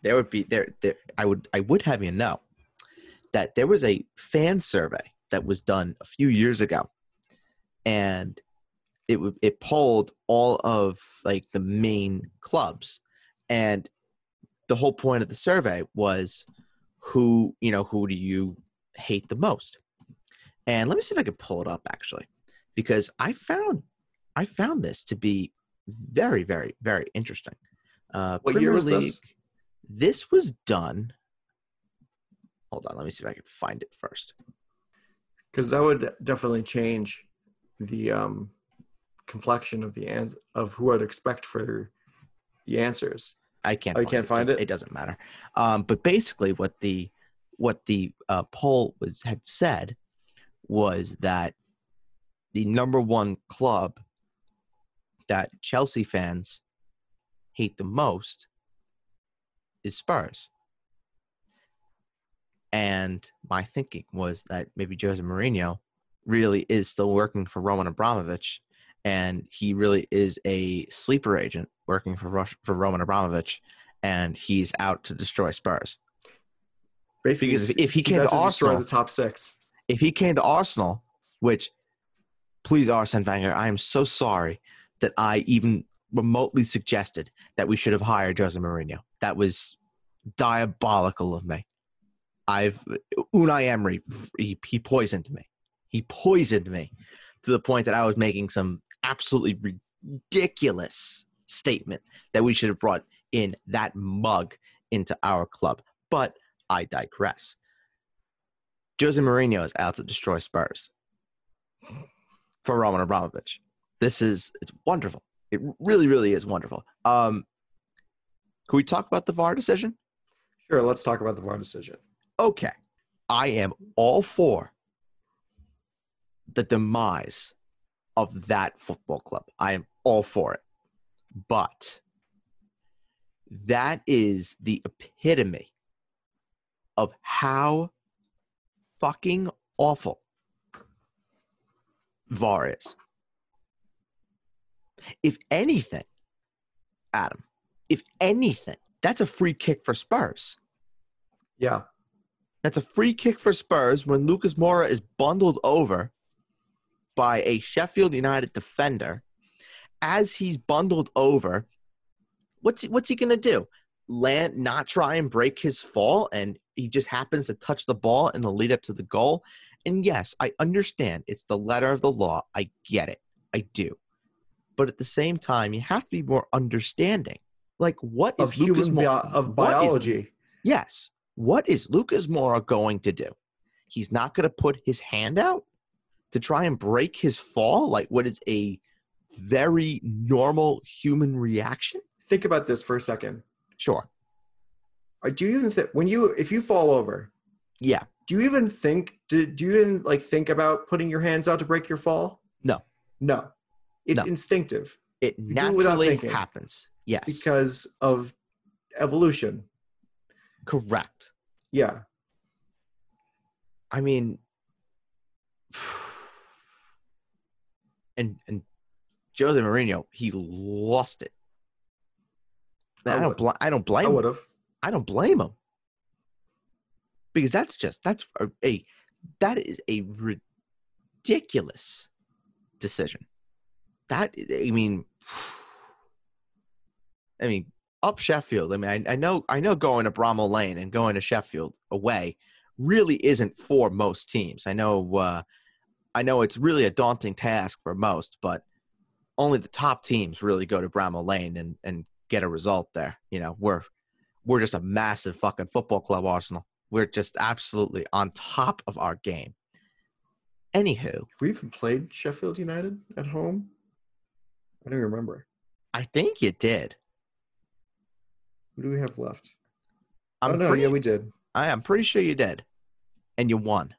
there would be there there I would I would have you know that there was a fan survey that was done a few years ago and it would it polled all of like the main clubs. And the whole point of the survey was who you know who do you hate the most? And let me see if i can pull it up actually because i found i found this to be very very very interesting. Uh What year was this? this was done hold on let me see if i can find it first. Because that would definitely change the um, complexion of the an- of who I'd expect for the answers. I can't. Oh, you can't find it? It doesn't matter. Um, but basically, what the what the uh, poll was had said was that the number one club that Chelsea fans hate the most is Spurs. And my thinking was that maybe Jose Mourinho really is still working for Roman Abramovich, and he really is a sleeper agent working for Rush, for Roman Abramovich, and he's out to destroy Spurs. Basically, Because if he came to destroy Arsenal, the top six. if he came to Arsenal, which please Arsene Wenger, I am so sorry that I even remotely suggested that we should have hired Jose Mourinho. That was diabolical of me. I've Unai Emery, he, he poisoned me. He poisoned me to the point that I was making some absolutely ridiculous statement that we should have brought in that mug into our club. But I digress. Jose Mourinho is out to destroy Spurs for Roman Abramovich. This is it's wonderful. It really, really is wonderful. Um, Can we talk about the VAR decision? Sure, let's talk about the VAR decision. Okay. I am all for the demise of that football club. I am all for it. But that is the epitome of how fucking awful VAR is. If anything, Adam, if anything, that's a free kick for Spurs. Yeah. That's a free kick for Spurs when Lucas Moura is bundled over by a Sheffield United defender. As he's bundled over, what's he, what's he gonna do? Land, not try and break his fall, and he just happens to touch the ball in the lead up to the goal. And yes, I understand it's the letter of the law. I get it. I do. But at the same time, you have to be more understanding. Like, what is Of Lucas human Moura? bio- of what is- biology. yes. What is Lucas Moura going to do? He's not going to put his hand out to try and break his fall, like what is a very normal human reaction. Think about this for a second. Sure. Uh, Do you even think when you if you fall over, Yeah. do you even think do, do you even like think about putting your hands out to break your fall? No. No. It's No. instinctive It it naturally thinking. happens. Yes. because of evolution. Correct. Yeah. I mean, and and Jose Mourinho, he lost it. I I don't. Bl- I don't blame. him. would have. I don't blame him because that's just that's a, a that is a ridiculous decision. That I mean, [SIGHS] I mean, up Sheffield. I mean, I, I know I know going to Bramall Lane and going to Sheffield away really isn't for most teams. I know uh, I know it's really a daunting task for most, but only the top teams really go to Bramall Lane and and get a result there. You know, we're we're just a massive fucking football club, Arsenal. We're just absolutely on top of our game. Anywho, we even played Sheffield United at home? I don't remember. I think you did. Who do we have left? I'm oh no, pretty, yeah, we did. I am pretty sure you did, and you won.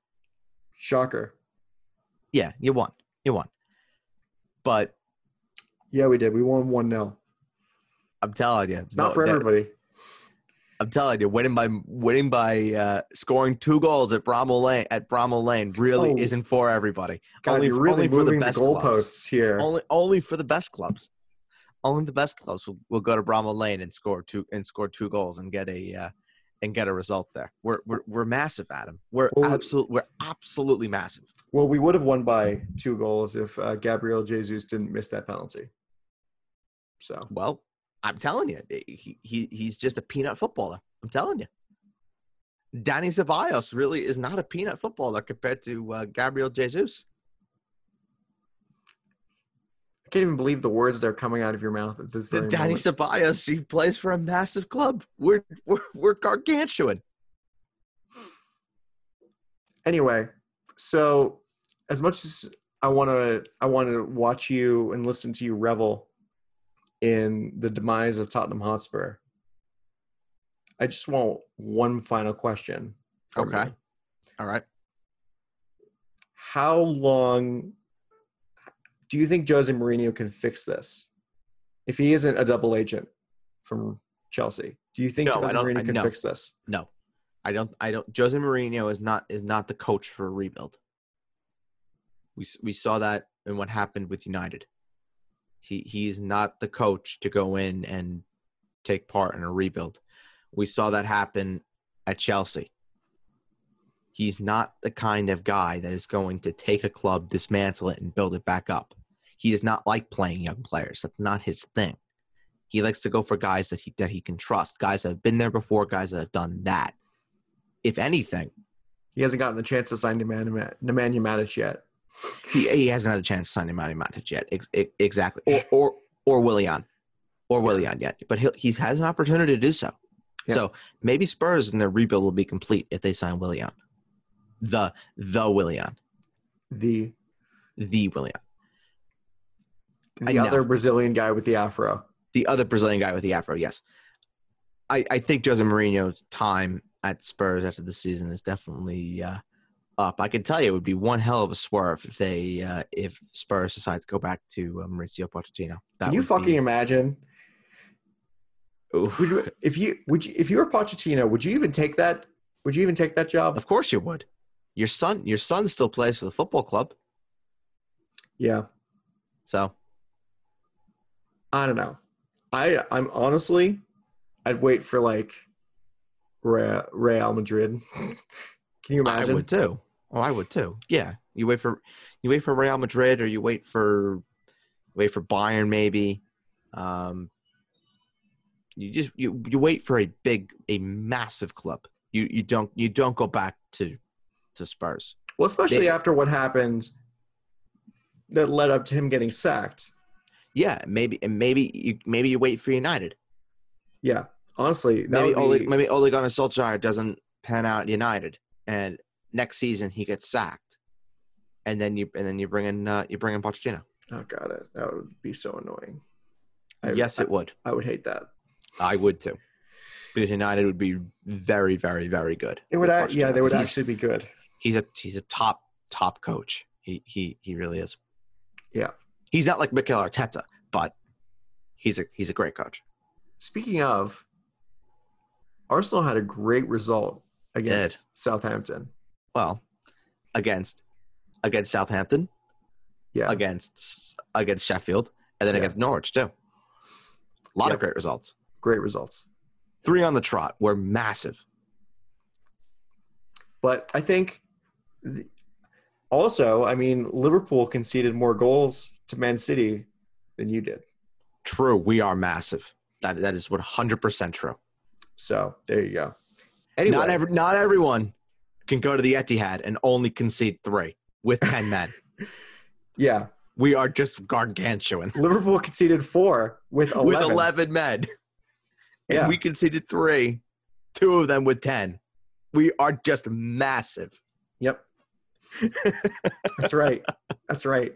Shocker. Yeah, you won. You won. But Yeah, we did. We won one 0 I'm telling you, It's not for everybody. I'm telling you, winning by winning by uh, scoring two goals at Bramall Lane at Bramall Lane really Oh. isn't for everybody. God, only really only for the moving the, best clubs. goalposts here. Only only for the best clubs. Only the best clubs will, will go to Bramall Lane and score two and score two goals and get a uh, and get a result there. We're we're, we're massive, Adam. We're Well, absolute. We're absolutely massive. Well, we would have won by two goals if uh, Gabriel Jesus didn't miss that penalty. So Well, I'm telling you, he, he he's just a peanut footballer. I'm telling you. Danny Ceballos really is not a peanut footballer compared to uh, Gabriel Jesus. I can't even believe the words that are coming out of your mouth at this very Danny moment. Ceballos, he plays for a massive club. We're we're, we're gargantuan. anyway, so as much as I want to, I want to watch you and listen to you revel in the demise of Tottenham Hotspur. I just want one final question. Okay. you. All right. How long do you think Jose Mourinho can fix this? If he isn't a double agent from Chelsea, do you think No, Jose Mourinho can no. fix this? No, I don't. I don't. Jose Mourinho is not is not the coach for a rebuild. We we saw that in what happened with United. He he is not the coach to go in and take part in a rebuild. We saw that happen at Chelsea. He's not the kind of guy that is going to take a club, dismantle it, and build it back up. He does not like playing young players. That's not his thing. He likes to go for guys that he that he can trust, guys that have been there before, guys that have done that. If anything, He hasn't gotten the chance to sign Nemanja Nemanja Matic yet. he, he hasn't had a chance to sign of Matic yet. Ex- ex- exactly, or or or Willian, or Willian yet, but he he has an opportunity to do so. Yeah. So maybe Spurs and their rebuild will be complete if they sign Willian, the the Willian, The the Willian, the know. other Brazilian guy with the afro. the other Brazilian guy with the afro. Yes, I, I think Jose Mourinho's time at Spurs after the season is definitely uh, up. I can tell you it would be one hell of a swerve if they uh, if Spurs decide to go back to uh, Mauricio Pochettino. That Can you fucking be- imagine? You, if you would you, if you were Pochettino, would you even take that? Would you even take that job? Of course you would. Your son, your son still plays for the football club, Yeah, so I don't know. I I'm honestly, I'd wait for like Real, Madrid. [LAUGHS] Can you imagine? I would too. Oh, I would too. Yeah, you wait for you wait for Real Madrid, or you wait for wait for Bayern, maybe. Um, you just you you wait for a big, a massive club. You you don't you don't go back to to Spurs. Well, especially They- after what happened that led up to him getting sacked. Yeah, maybe and maybe you maybe you wait for United. Yeah, honestly, Maybe Ole, be- maybe Ole Gunnar Solskjaer doesn't pan out United, and next season he gets sacked, and then you and then you bring in uh, you bring in Pochettino. oh god, it- that would be so annoying. I, yes, it would. I would hate that. I would too, because United would be very, very, very good. It would, yeah, they would actually be good. He's a he's a top top coach. He he he really is. Yeah. He's not like Mikel Arteta, but he's a he's a great coach. Speaking of, Arsenal had a great result against Southampton. Well, against against Southampton, Yeah, against against Sheffield, and then Yeah. against Norwich too. A lot of great results. great results. Three on the trot were massive. But I think th- also, I mean, Liverpool conceded more goals to Man City than you did. True, we are massive. That that is one hundred percent true. So there you go. Anyway, Not every not everyone can go to the Etihad and only concede three with ten [LAUGHS] men. yeah, We are just gargantuan Liverpool conceded four with 11. with eleven men, and Yeah. we conceded three, two of them with ten. We are just massive. Yep. [LAUGHS] That's right. That's right.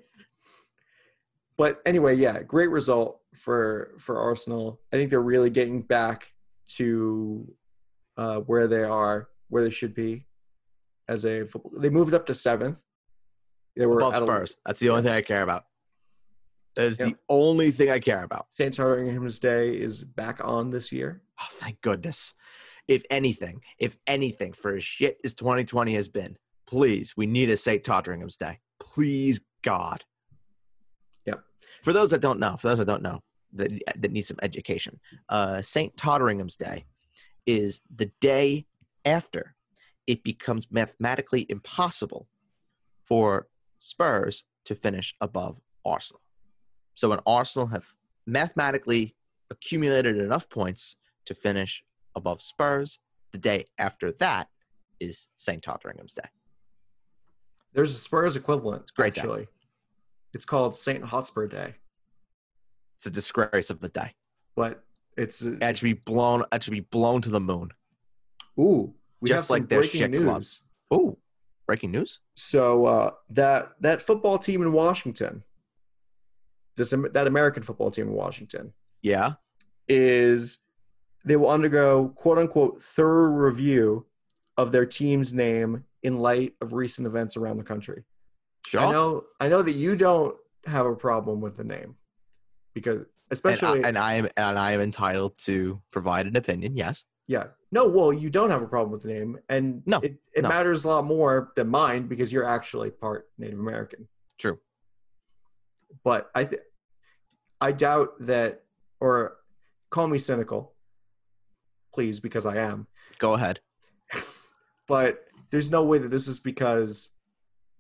But anyway, yeah, great result for for Arsenal. I think they're really getting back to uh, where they are, where they should be as a football. They moved up to seventh. They were Above at a- Spurs. That's the only thing I care about. That is Yep. the only thing I care about. St. Totteringham's Day is back on this year. Oh, thank goodness. If anything, if anything, for as shit as 2020 has been, please, we need a St. Totteringham's Day. Please, God. Yep. For those that don't know, for those that don't know, that, that need some education, uh, St. Totteringham's Day is the day after it becomes mathematically impossible for Spurs to finish above Arsenal. So when Arsenal have mathematically accumulated enough points to finish above Spurs, the day after that is St. Totteringham's Day. There's a Spurs equivalent. great day. actually. It's called St. Hotspur Day, It's a disgrace of the day. but it's It should be blown. It should be blown to the moon. ooh, we just have like their shit news. club. Oh, breaking news! So uh, that that football team in Washington, this that American football team in Washington Yeah, is they will undergo quote unquote thorough review of their team's name in light of recent events around the country. sure. I know I know that you don't have a problem with the name because and, especially I, and I am and I am entitled to provide an opinion. Yes. yeah no well you don't have a problem with the name and No, it, it no. matters a lot more than mine because you're actually part Native American. True. but I th- I doubt that, or call me cynical, please, because I am. Go ahead. But there's no way that this is because,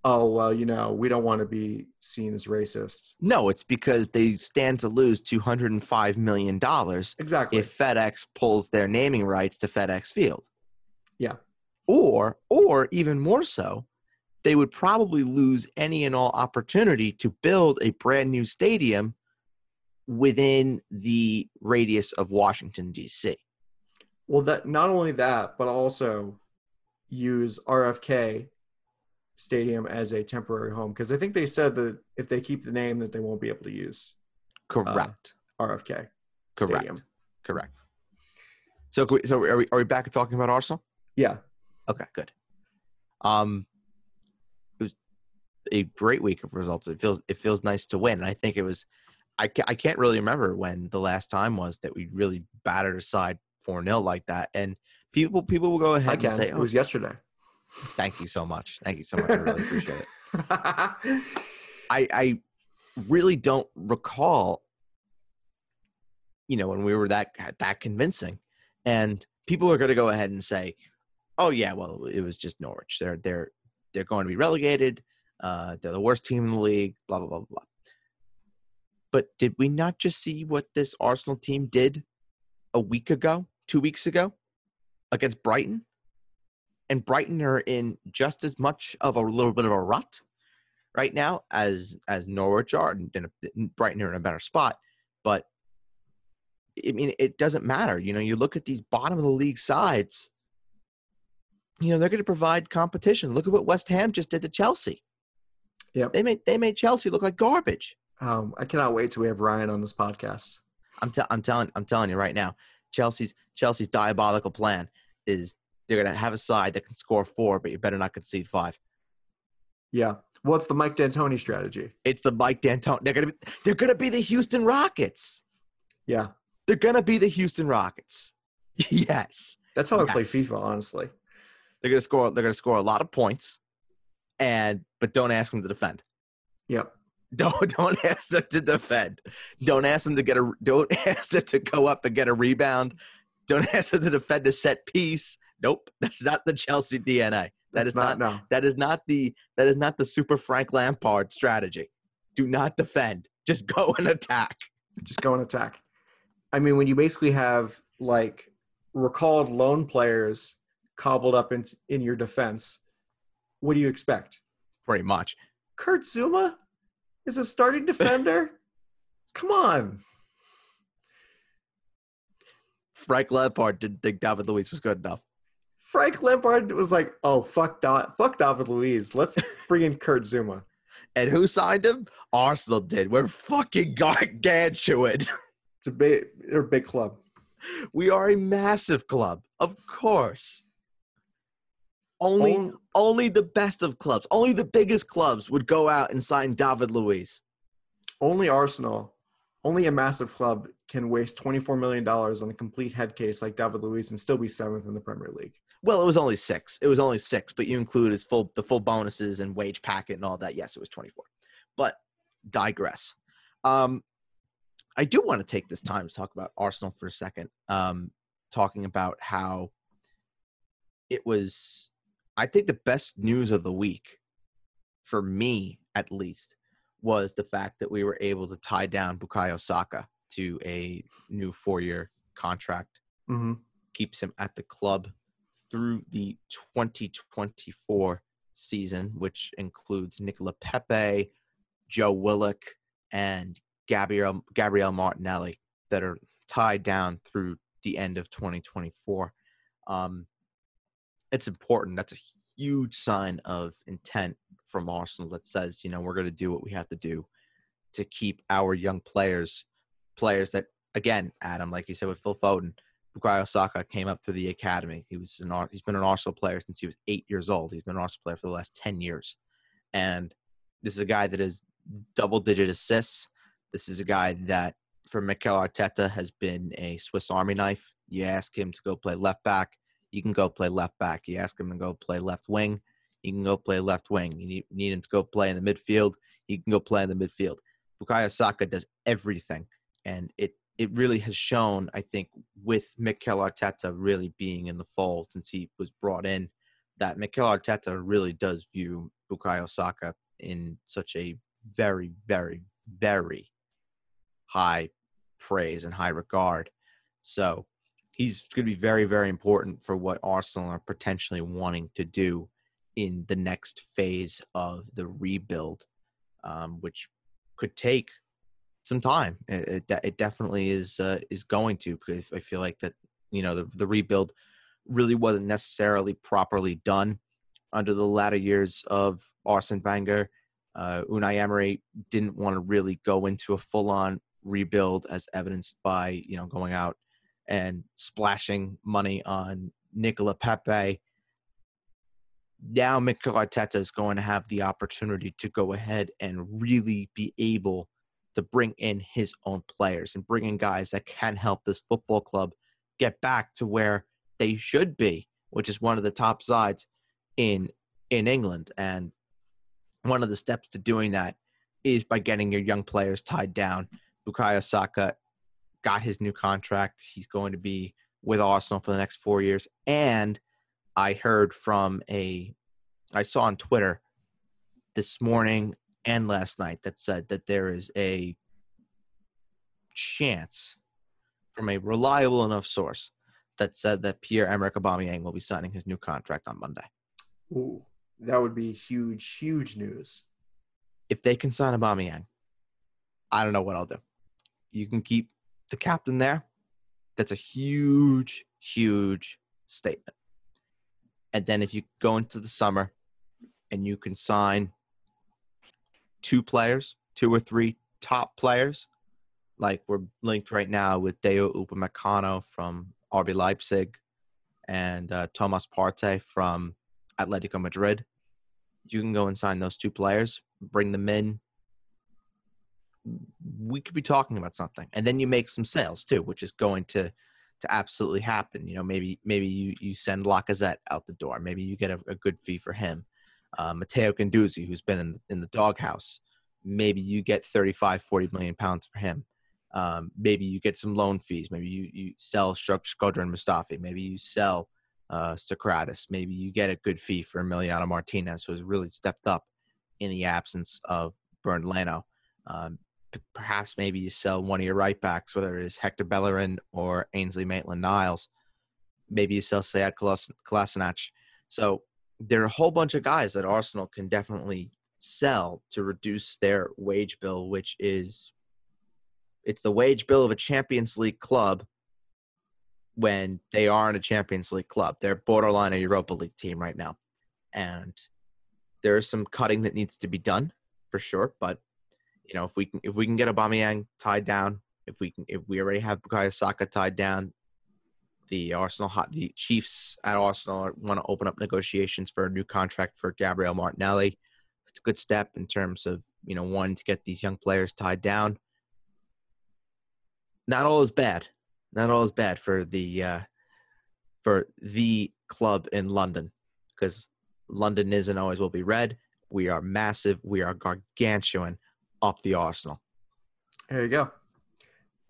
oh well, you know, we don't want to be seen as racist. No, it's because they stand to lose two hundred and five million dollars Exactly. if FedEx pulls their naming rights to FedEx Field. Yeah. Or, or even more so, they would probably lose any and all opportunity to build a brand new stadium within the radius of Washington D.C. well, that not only that, but also use RFK Stadium as a temporary home because I think they said that if they keep the name, that they won't be able to use Correct. RFK. Correct. Stadium. Correct. So, we- so are we, are we back to talking about Arsenal? Yeah. Okay, good. Um, it was a great week of results. It feels it feels nice to win. And I think it was. I ca- I can't really remember when the last time was that we really battered aside four 0 like that. And people people will go ahead I and can. say, It "Oh, was yesterday. thank you so much, thank you so much. I really appreciate it." [LAUGHS] I I really don't recall, you know, when we were that that convincing, and people are going to go ahead and say, "Oh yeah, well it was just Norwich. They're they're they're going to be relegated. Uh, they're the worst team in the league. Blah blah blah blah." But did we not just see what this Arsenal team did a week ago, two weeks ago, against Brighton? And Brighton are in just as much of a little bit of a rut right now as as Norwich are, and, and Brighton are in a better spot. But I mean, it doesn't matter. You know, you look at these bottom of the league sides. You know, they're going to provide competition. Look at what West Ham just did to Chelsea. Yeah, They made they made Chelsea look like garbage. Um, I cannot wait till we have Ryan on this podcast. I'm, t- I'm telling I'm telling you right now, Chelsea's Chelsea's diabolical plan is they're going to have a side that can score four, but you better not concede five. Yeah. What's the Mike D'Antoni strategy? It's the Mike D'Antoni. They're gonna be they're gonna be the Houston Rockets. Yeah. They're gonna be the Houston Rockets. [LAUGHS] yes, That's how I play Yes. FIFA, honestly. they're gonna score. They're gonna score a lot of points, and but don't ask them to defend. Yep. [LAUGHS] Don't don't ask them to defend. Don't ask them to get a. Don't [LAUGHS] ask them to go up and get a rebound. Don't [LAUGHS] ask them to defend a set piece. Nope, [LAUGHS] that's not the Chelsea DNA. That That's is not no. That is not the that is not the super Frank Lampard strategy. Do not defend. Just go and attack. Just go and attack. I mean, when you basically have like recalled lone players cobbled up in in your defense, what do you expect? Pretty much. Kurt Zouma is a starting defender. [LAUGHS] Come on. Frank Lampard didn't think David Luiz was good enough. Frank Lampard was like, "Oh fuck, da- fuck David Luiz. Let's [LAUGHS] bring in Kurt Zouma." And who signed him? Arsenal did. We're fucking gargantuan. It's a big, they're a big club. We are a massive club, of course. Only On- only the best of clubs, only the biggest clubs would go out and sign David Luiz. only Arsenal, only a massive club can waste twenty-four million dollars on a complete head case like David Luiz and still be seventh in the Premier League. Well, it was only six. It was only six, but you include his full the full bonuses and wage packet and all that. Yes, it was twenty four. But digress. Um, I do want to take this time to talk about Arsenal for a second. Um, talking about how it was, I think the best news of the week, for me at least, was the fact that we were able to tie down Bukayo Saka to a new four year contract Mm-hmm. keeps him at the club through the 2024 season, which includes Nicola Pepe, Joe Willock, and Gabriel Gabriel Martinelli that are tied down through the end of 2024. Um, it's important. That's a huge sign of intent from Arsenal that says, you know, we're going to do what we have to do to keep our young players, players that, again, Adam, like you said with Phil Foden, Bukayo Saka came up through the academy. He was an he's been an Arsenal player since he was eight years old. He's been an Arsenal player for the last ten years, and this is a guy that is double digit assists. This is a guy that for Mikel Arteta has been a Swiss Army knife. You ask him to go play left back, you can go play left back. You ask him to go play left wing, you can go play left wing. You need, need him to go play in the midfield, he can go play in the midfield. Bukayo Saka does everything, and it it really has shown, I think, with Mikel Arteta really being in the fold since he was brought in, that Mikel Arteta really does view Bukayo Saka in such a very, very, very high praise and high regard. So he's going to be very, very important for what Arsenal are potentially wanting to do in the next phase of the rebuild, um, which could take some time. It, it, it definitely is uh, is going to because I feel like that you know the the rebuild really wasn't necessarily properly done under the latter years of Arsene Wenger. Uh, Unai Emery didn't want to really go into a full on rebuild, as evidenced by you know going out and splashing money on Nicola Pepe. Now Mikel Arteta is going to have the opportunity to go ahead and really be able to bring in his own players and bring in guys that can help this football club get back to where they should be, which is one of the top sides in in England. And one of the steps to doing that is by getting your young players tied down. Bukayo Saka got his new contract. He's going to be with Arsenal for the next four years. And I heard from a, I saw on Twitter this morning and last night that said that there is a chance from a reliable enough source that said that Pierre Emerick Aubameyang will be signing his new contract on Monday. Ooh, that would be huge, huge news. If they can sign Aubameyang, I don't know what I'll do. You can keep the captain there. That's a huge, huge statement. And then if you go into the summer and you can sign two players, two or three top players, like we're linked right now with Dayot Upamecano from RB Leipzig and uh, Thomas Partey from Atletico Madrid. You can go and sign those two players, bring them in. We could be talking about something, and then you make some sales too, which is going to to absolutely happen. You know, maybe maybe you you send Lacazette out the door. Maybe you get a, a good fee for him. Uh, Matteo Guendouzi, who's been in in the doghouse, maybe you get 35, 40 million pounds for him. Um, maybe you get some loan fees. Maybe you, you sell Shkodran Mustafi. Maybe you sell uh, Sokratis. Maybe you get a good fee for Emiliano Martinez, who has really stepped up in the absence of Bernd Leno. Um, perhaps maybe you sell one of your right backs, whether it is Hector Bellerin or Ainsley Maitland-Niles. Maybe you sell Sead Kolasinac. So there are a whole bunch of guys that Arsenal can definitely sell to reduce their wage bill, which is it's the wage bill of a Champions League club when they aren't a Champions League club. They're borderline a Europa League team right now. And there is some cutting that needs to be done for sure. But you know, if we can if we can get Aubameyang tied down, if we can if we already have Bukayo Saka tied down, the Arsenal the Chiefs at Arsenal want to open up negotiations for a new contract for Gabriel Martinelli. It's a good step in terms of you know wanting to get these young players tied down not all is bad. Not all is bad for the uh, for the club in London because London is and always will be red. We are massive. We are gargantuan up the Arsenal. There you go.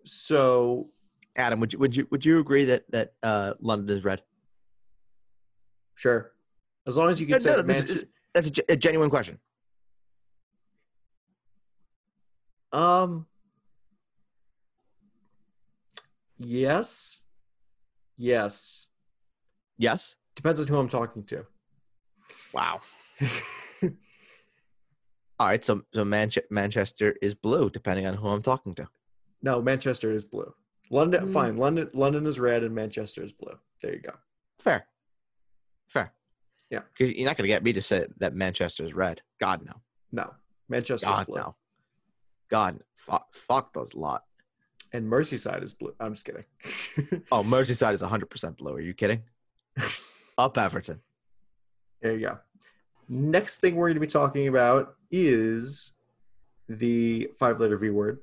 So, Adam, would you would you would you agree that that uh, London is red? Sure, as long as you can no, say no, Manchester- that's a, a genuine question. Um, Yes. Yes. Yes. Depends on who I'm talking to. Wow. [LAUGHS] All right, so so Manche- Manchester is blue, depending on who I'm talking to. No, Manchester is blue. London, mm. fine. London, London is red, and Manchester is blue. There you go. Fair. Fair. Yeah. You're not going to get me to say that Manchester is red. God no. No, Manchester God blue. no. God, fuck, fuck those lot and Merseyside is blue. I'm just kidding. [LAUGHS] oh, Merseyside is 100% blue. Are you kidding? [LAUGHS] Up Everton. There you go. Next thing we're going to be talking about is the five letter V word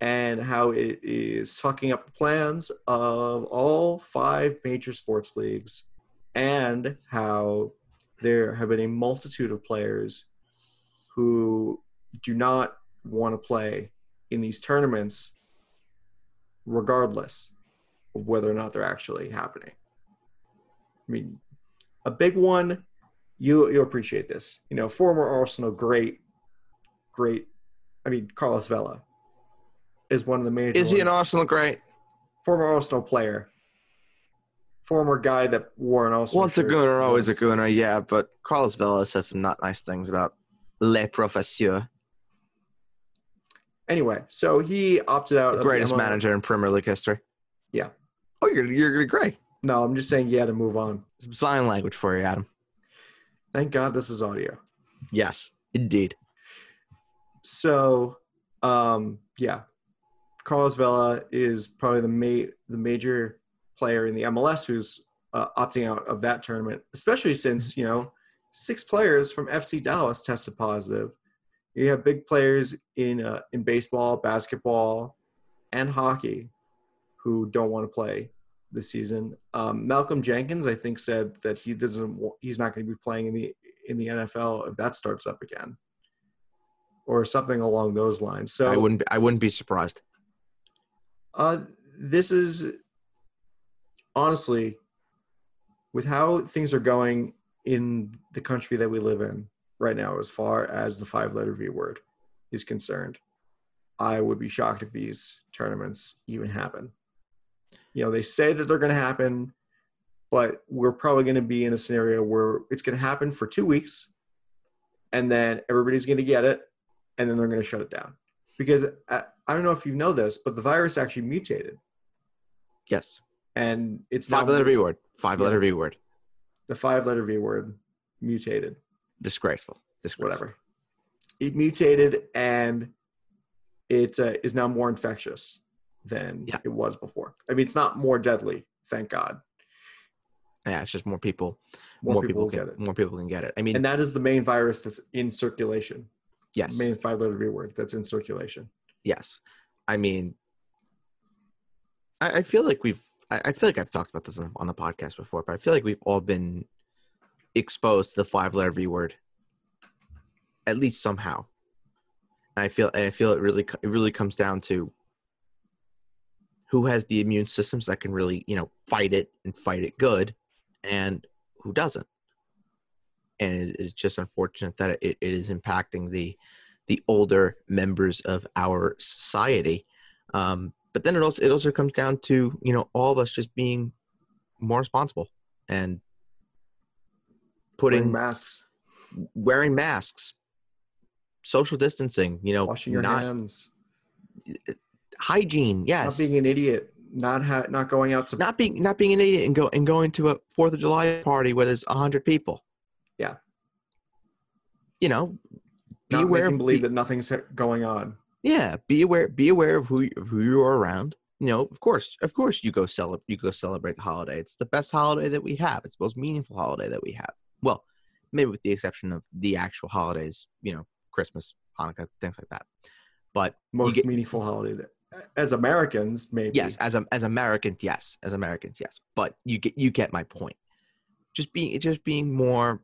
and how it is fucking up the plans of all five major sports leagues and how there have been a multitude of players who do not want to play in these tournaments regardless of whether or not they're actually happening. I mean, a big one, you you appreciate this. You know, former Arsenal great, great. I mean, Carlos Vela is one of the major. Is he an Arsenal great? Former Arsenal player. Former guy that wore an Arsenal. Once a gooner, always a gooner. Yeah, but Carlos Vela says some not nice things about Le Professeur. Anyway, so he opted out. The greatest the manager in Premier League history. Yeah. Oh, you're you're great. No, I'm just saying you had to move on. Some sign language for you, Adam. Thank God this is audio. Yes, indeed. So, um, yeah, Carlos Vela is probably the ma- the major player in the MLS who's uh, opting out of that tournament, especially since you know six players from FC Dallas tested positive. You have big players in uh, in baseball, basketball, and hockey who don't want to play this season. Um, Malcolm Jenkins, I think, said that he doesn't. He's not going to be playing in the in the NFL if that starts up again, or something along those lines. So I wouldn't. I wouldn't be surprised. uh, this is honestly, with how things are going in the country that we live in right now, as far as the five letter V word is concerned, I would be shocked if these tournaments even happen. You know, they say that they're going to happen, but we're probably going to be in a scenario where it's going to happen for two weeks and then everybody's going to get it and then they're going to shut it down. Because I, I don't know if you know this, but the virus actually mutated Yes. and it's Five now letter V word. Five Yeah. letter V word. the five letter V word mutated, Disgraceful. Disgraceful. whatever. It mutated and it uh, is now more infectious than Yeah. it was before. I mean, it's not more deadly, thank God. Yeah, it's just more people. More, More, people, people, can. get it. More people can get it. I mean, And that is the main virus that's in circulation. yes. Main five letter V word that's in circulation. Yes. I mean, I, I feel like we've, I, I feel like I've talked about this on, on the podcast before, but I feel like we've all been exposed to the five letter V word, at least somehow. And I feel, and I feel it really, it really comes down to who has the immune systems that can really, you know, fight it and fight it good, and who doesn't. And it's just unfortunate that it, it is impacting the the older members of our society. Um, but then it also it also comes down to you know all of us just being more responsible and putting Wearing masks, wearing masks, social distancing, you know, washing your not hands, hygiene, yes, not being an idiot, not ha- not going out to not being not being an idiot and go and going to a Fourth of July party where there's a hundred people. Yeah. you know, be not aware of believe be- that nothing's going on. Yeah, be aware. Be aware of who of who you are around. You know, of course, of course, you go celebrate. You go celebrate the holiday. It's the best holiday that we have. It's the most meaningful holiday that we have. Well, maybe with the exception of the actual holidays. You know, Christmas, Hanukkah, things like that. But Most get- meaningful holiday that, as Americans, maybe. yes, as a, as Americans, yes, as Americans, yes. But you get you get my point. Just being just being more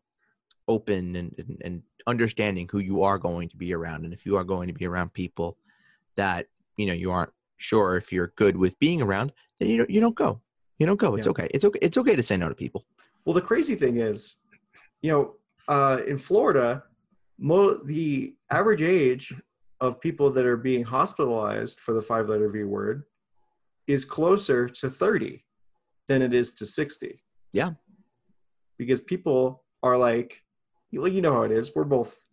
open and, and and understanding who you are going to be around, and if you are going to be around people that you know you aren't sure if you're good with being around, then you don't you don't go. You don't go. It's Yeah. okay. It's okay. It's okay to say no to people. Well, the crazy thing is, you know, uh, in Florida, mo- the average age of people that are being hospitalized for the five letter V word is closer to 30 than it is to 60. Yeah. Because people are like, well, you know how it is. We're both,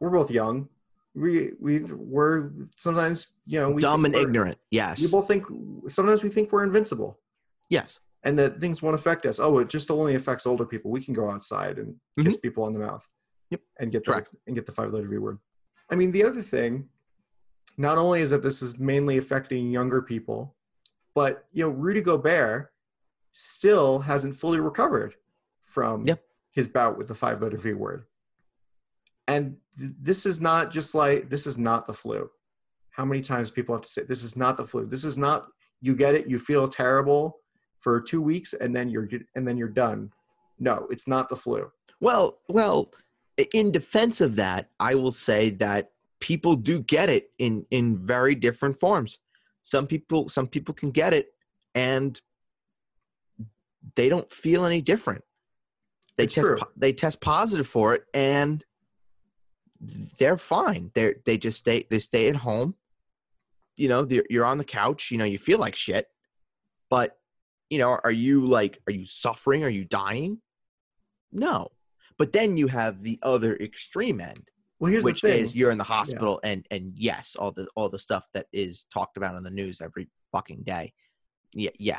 we're both young. We, we, we're sometimes, you know, we Dumb and ignorant. Yes. You both think, sometimes we think we're invincible yes. and that things won't affect us. Oh, it just only affects older people. We can go outside and kiss mm-hmm. people on the mouth. Yep. And get the, Correct. and get the five letter V word. I mean, the other thing, not only is that this is mainly affecting younger people, but you know, Rudy Gobert still hasn't fully recovered from Yep. his bout with the five letter V word. And th- this is not just like this is not the flu. How many times people have to say this is not the flu? This is not you get it, you feel terrible for two weeks, and then you're and then you're done. No, it's not the flu. Well, well, in defense of that, I will say that people do get it in in very different forms. Some people some people can get it and they don't feel any different. They It's test true. they test positive for it and they're fine. They they just stay they stay at home. You know, you're on the couch, you know, you feel like shit. But you know, are you like are you suffering? Are you dying? No. But then you have the other extreme end, Well, here's which the thing. is you're in the hospital and and yes, all the all the stuff that is talked about on the news every fucking day. Yeah, yeah.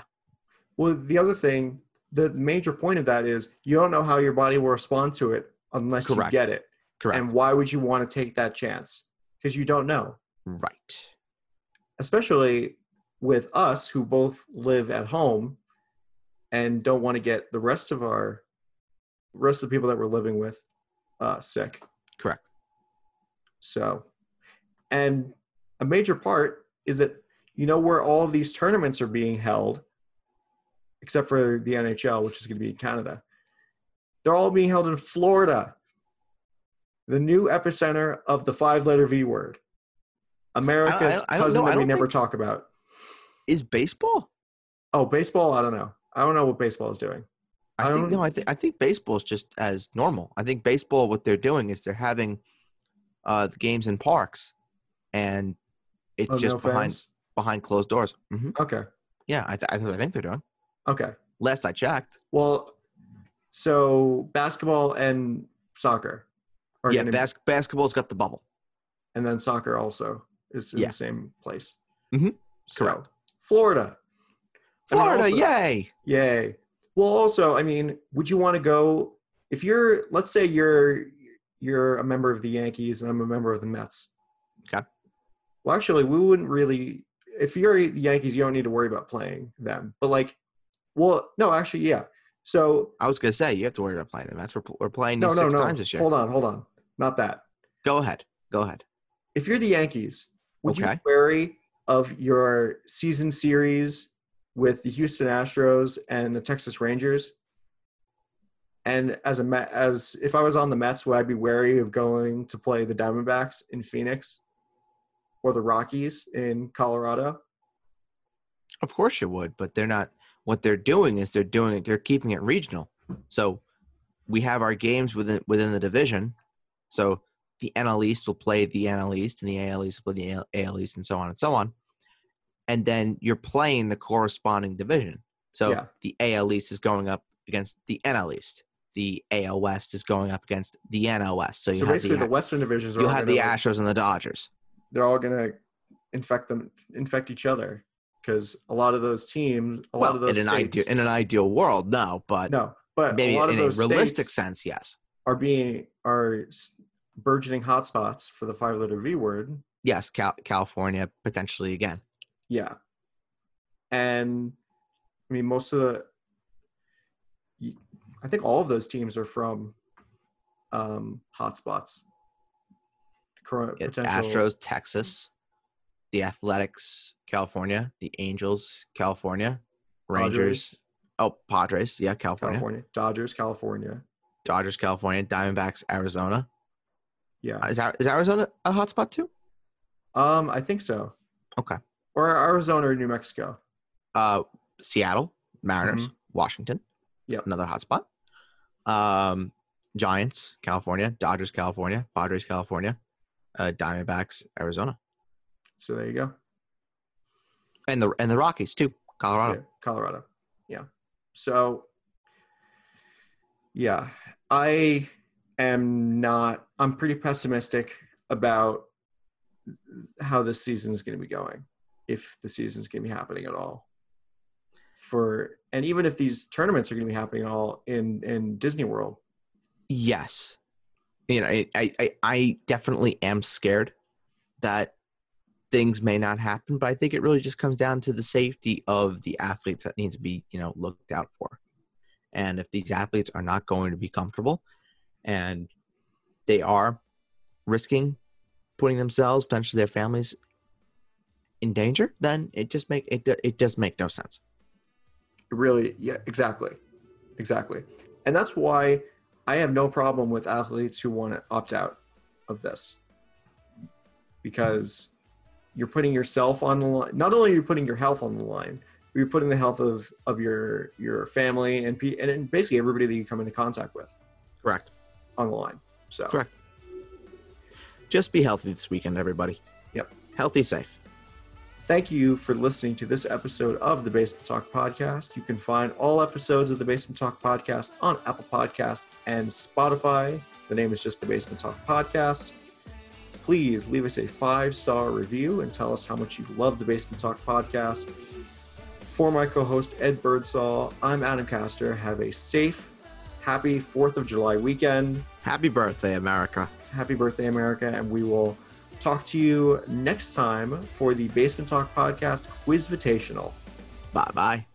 Well, the other thing, the major point of that is you don't know how your body will respond to it unless Correct. you get it. Correct. And why would you want to take that chance? Because you don't know. right. especially with us who both live at home and don't want to get the rest of our rest of the people that we're living with uh, sick. Correct. So, and a major part is that you know where all of these tournaments are being held, except for the NHL, which is going to be in Canada. They're all being held in Florida, the new epicenter of the five-letter V word, America's I don't cousin know. That we never talk about. Is baseball? Oh, baseball? I don't know. I don't know what baseball is doing. I, I think don't- no. I think I think baseball is just as normal. I think baseball. What they're doing is they're having uh, the games in parks, and it's Oh, just no behind fans? behind closed doors. hmm Okay. Yeah, I, th- I, th- I think they're doing. Okay. Last I checked. Well, so basketball and soccer are yeah, bas- basketball's got the bubble. and then soccer also is in Yeah. the same place. Mhm. So, Correct. Florida. Florida, also- yay! Yay. Well, also, I mean, would you want to go if you're let's say you're you're a member of the Yankees and I'm a member of the Mets. Okay. Well, actually, we wouldn't really if you're the Yankees, you don't need to worry about playing them. But like well, no, actually, yeah. So I was gonna say you have to worry about playing them. That's we're, we're playing no, no, six no. times this year. Hold on, hold on. Not that. Go ahead. Go ahead. if you're the Yankees, would you Okay. be wary of your season series with the Houston Astros and the Texas Rangers? And as a as if I was on the Mets, would I be wary of going to play the Diamondbacks in Phoenix or the Rockies in Colorado? Of course you would, but they're not. What they're doing is they're doing it. They're keeping it regional. So we have our games within within the division. So the NL East will play the NL East, and the AL East will play the AL East, and so on and so on. And then you're playing the corresponding division. So Yeah. the AL East is going up against the NL East. The AL West is going up against the NL West. So you So have basically, the, the Western divisions are you'll have the like, Astros and the Dodgers. they're all going to infect them, infect each other because a lot of those teams, a lot of those in an ideal in an ideal world, no, but no, but maybe a lot in of a realistic sense, yes. are being are burgeoning hotspots for the five letter V word. Yes, Cal- California potentially again. Yeah. And I mean most of the I think all of those teams are from um hotspots. Yeah, potential Astros, Texas, the Athletics, California, the Angels, California, Rangers. Oh, Padres, yeah, California. California, Dodgers, California. Dodgers, California, Diamondbacks, Arizona. Yeah. Is, is Arizona a hotspot too? Um I think so. Okay. Or Arizona or New Mexico. Uh, Seattle, Mariners, Washington. Mm-hmm. Yep. Another hotspot. Um, Giants, California, Dodgers, California, Padres, California, uh, Diamondbacks, Arizona, So there you go. and the and the Rockies too, Colorado. Yeah, Colorado. Yeah. So, yeah, I am not, I'm pretty pessimistic about how this season is going to be going, if the season is going to be happening at all. For, and even if these tournaments are going to be happening at all in, in Disney World. Yes, you know, I I- I definitely am scared that things may not happen, but I think it really just comes down to the safety of the athletes that need to be you know looked out for, and if these athletes are not going to be comfortable, and they are risking putting themselves, potentially their families, in danger, then it just make it it does make no sense. really yeah exactly exactly and that's why i have no problem with athletes who want to opt out of this because you're putting yourself on the line not only are you putting your health on the line but you're putting the health of of your your family and and basically everybody that you come into contact with Correct. on the line so Correct. Just be healthy this weekend, everybody. Yep. Healthy, safe. Thank you for listening to this episode of the Basement Talk Podcast. You can find all episodes of the Basement Talk Podcast on Apple Podcasts and Spotify. The name is just the Basement Talk Podcast. Please leave us a five star review and tell us how much you love the Basement Talk Podcast. For my co host, Ed Birdsall, I'm Adam Castor. Have a safe, happy 4th of July weekend. Happy birthday, America. Happy birthday, America, and we will talk to you next time for the Basement Talk Podcast Quizvitational. Bye bye.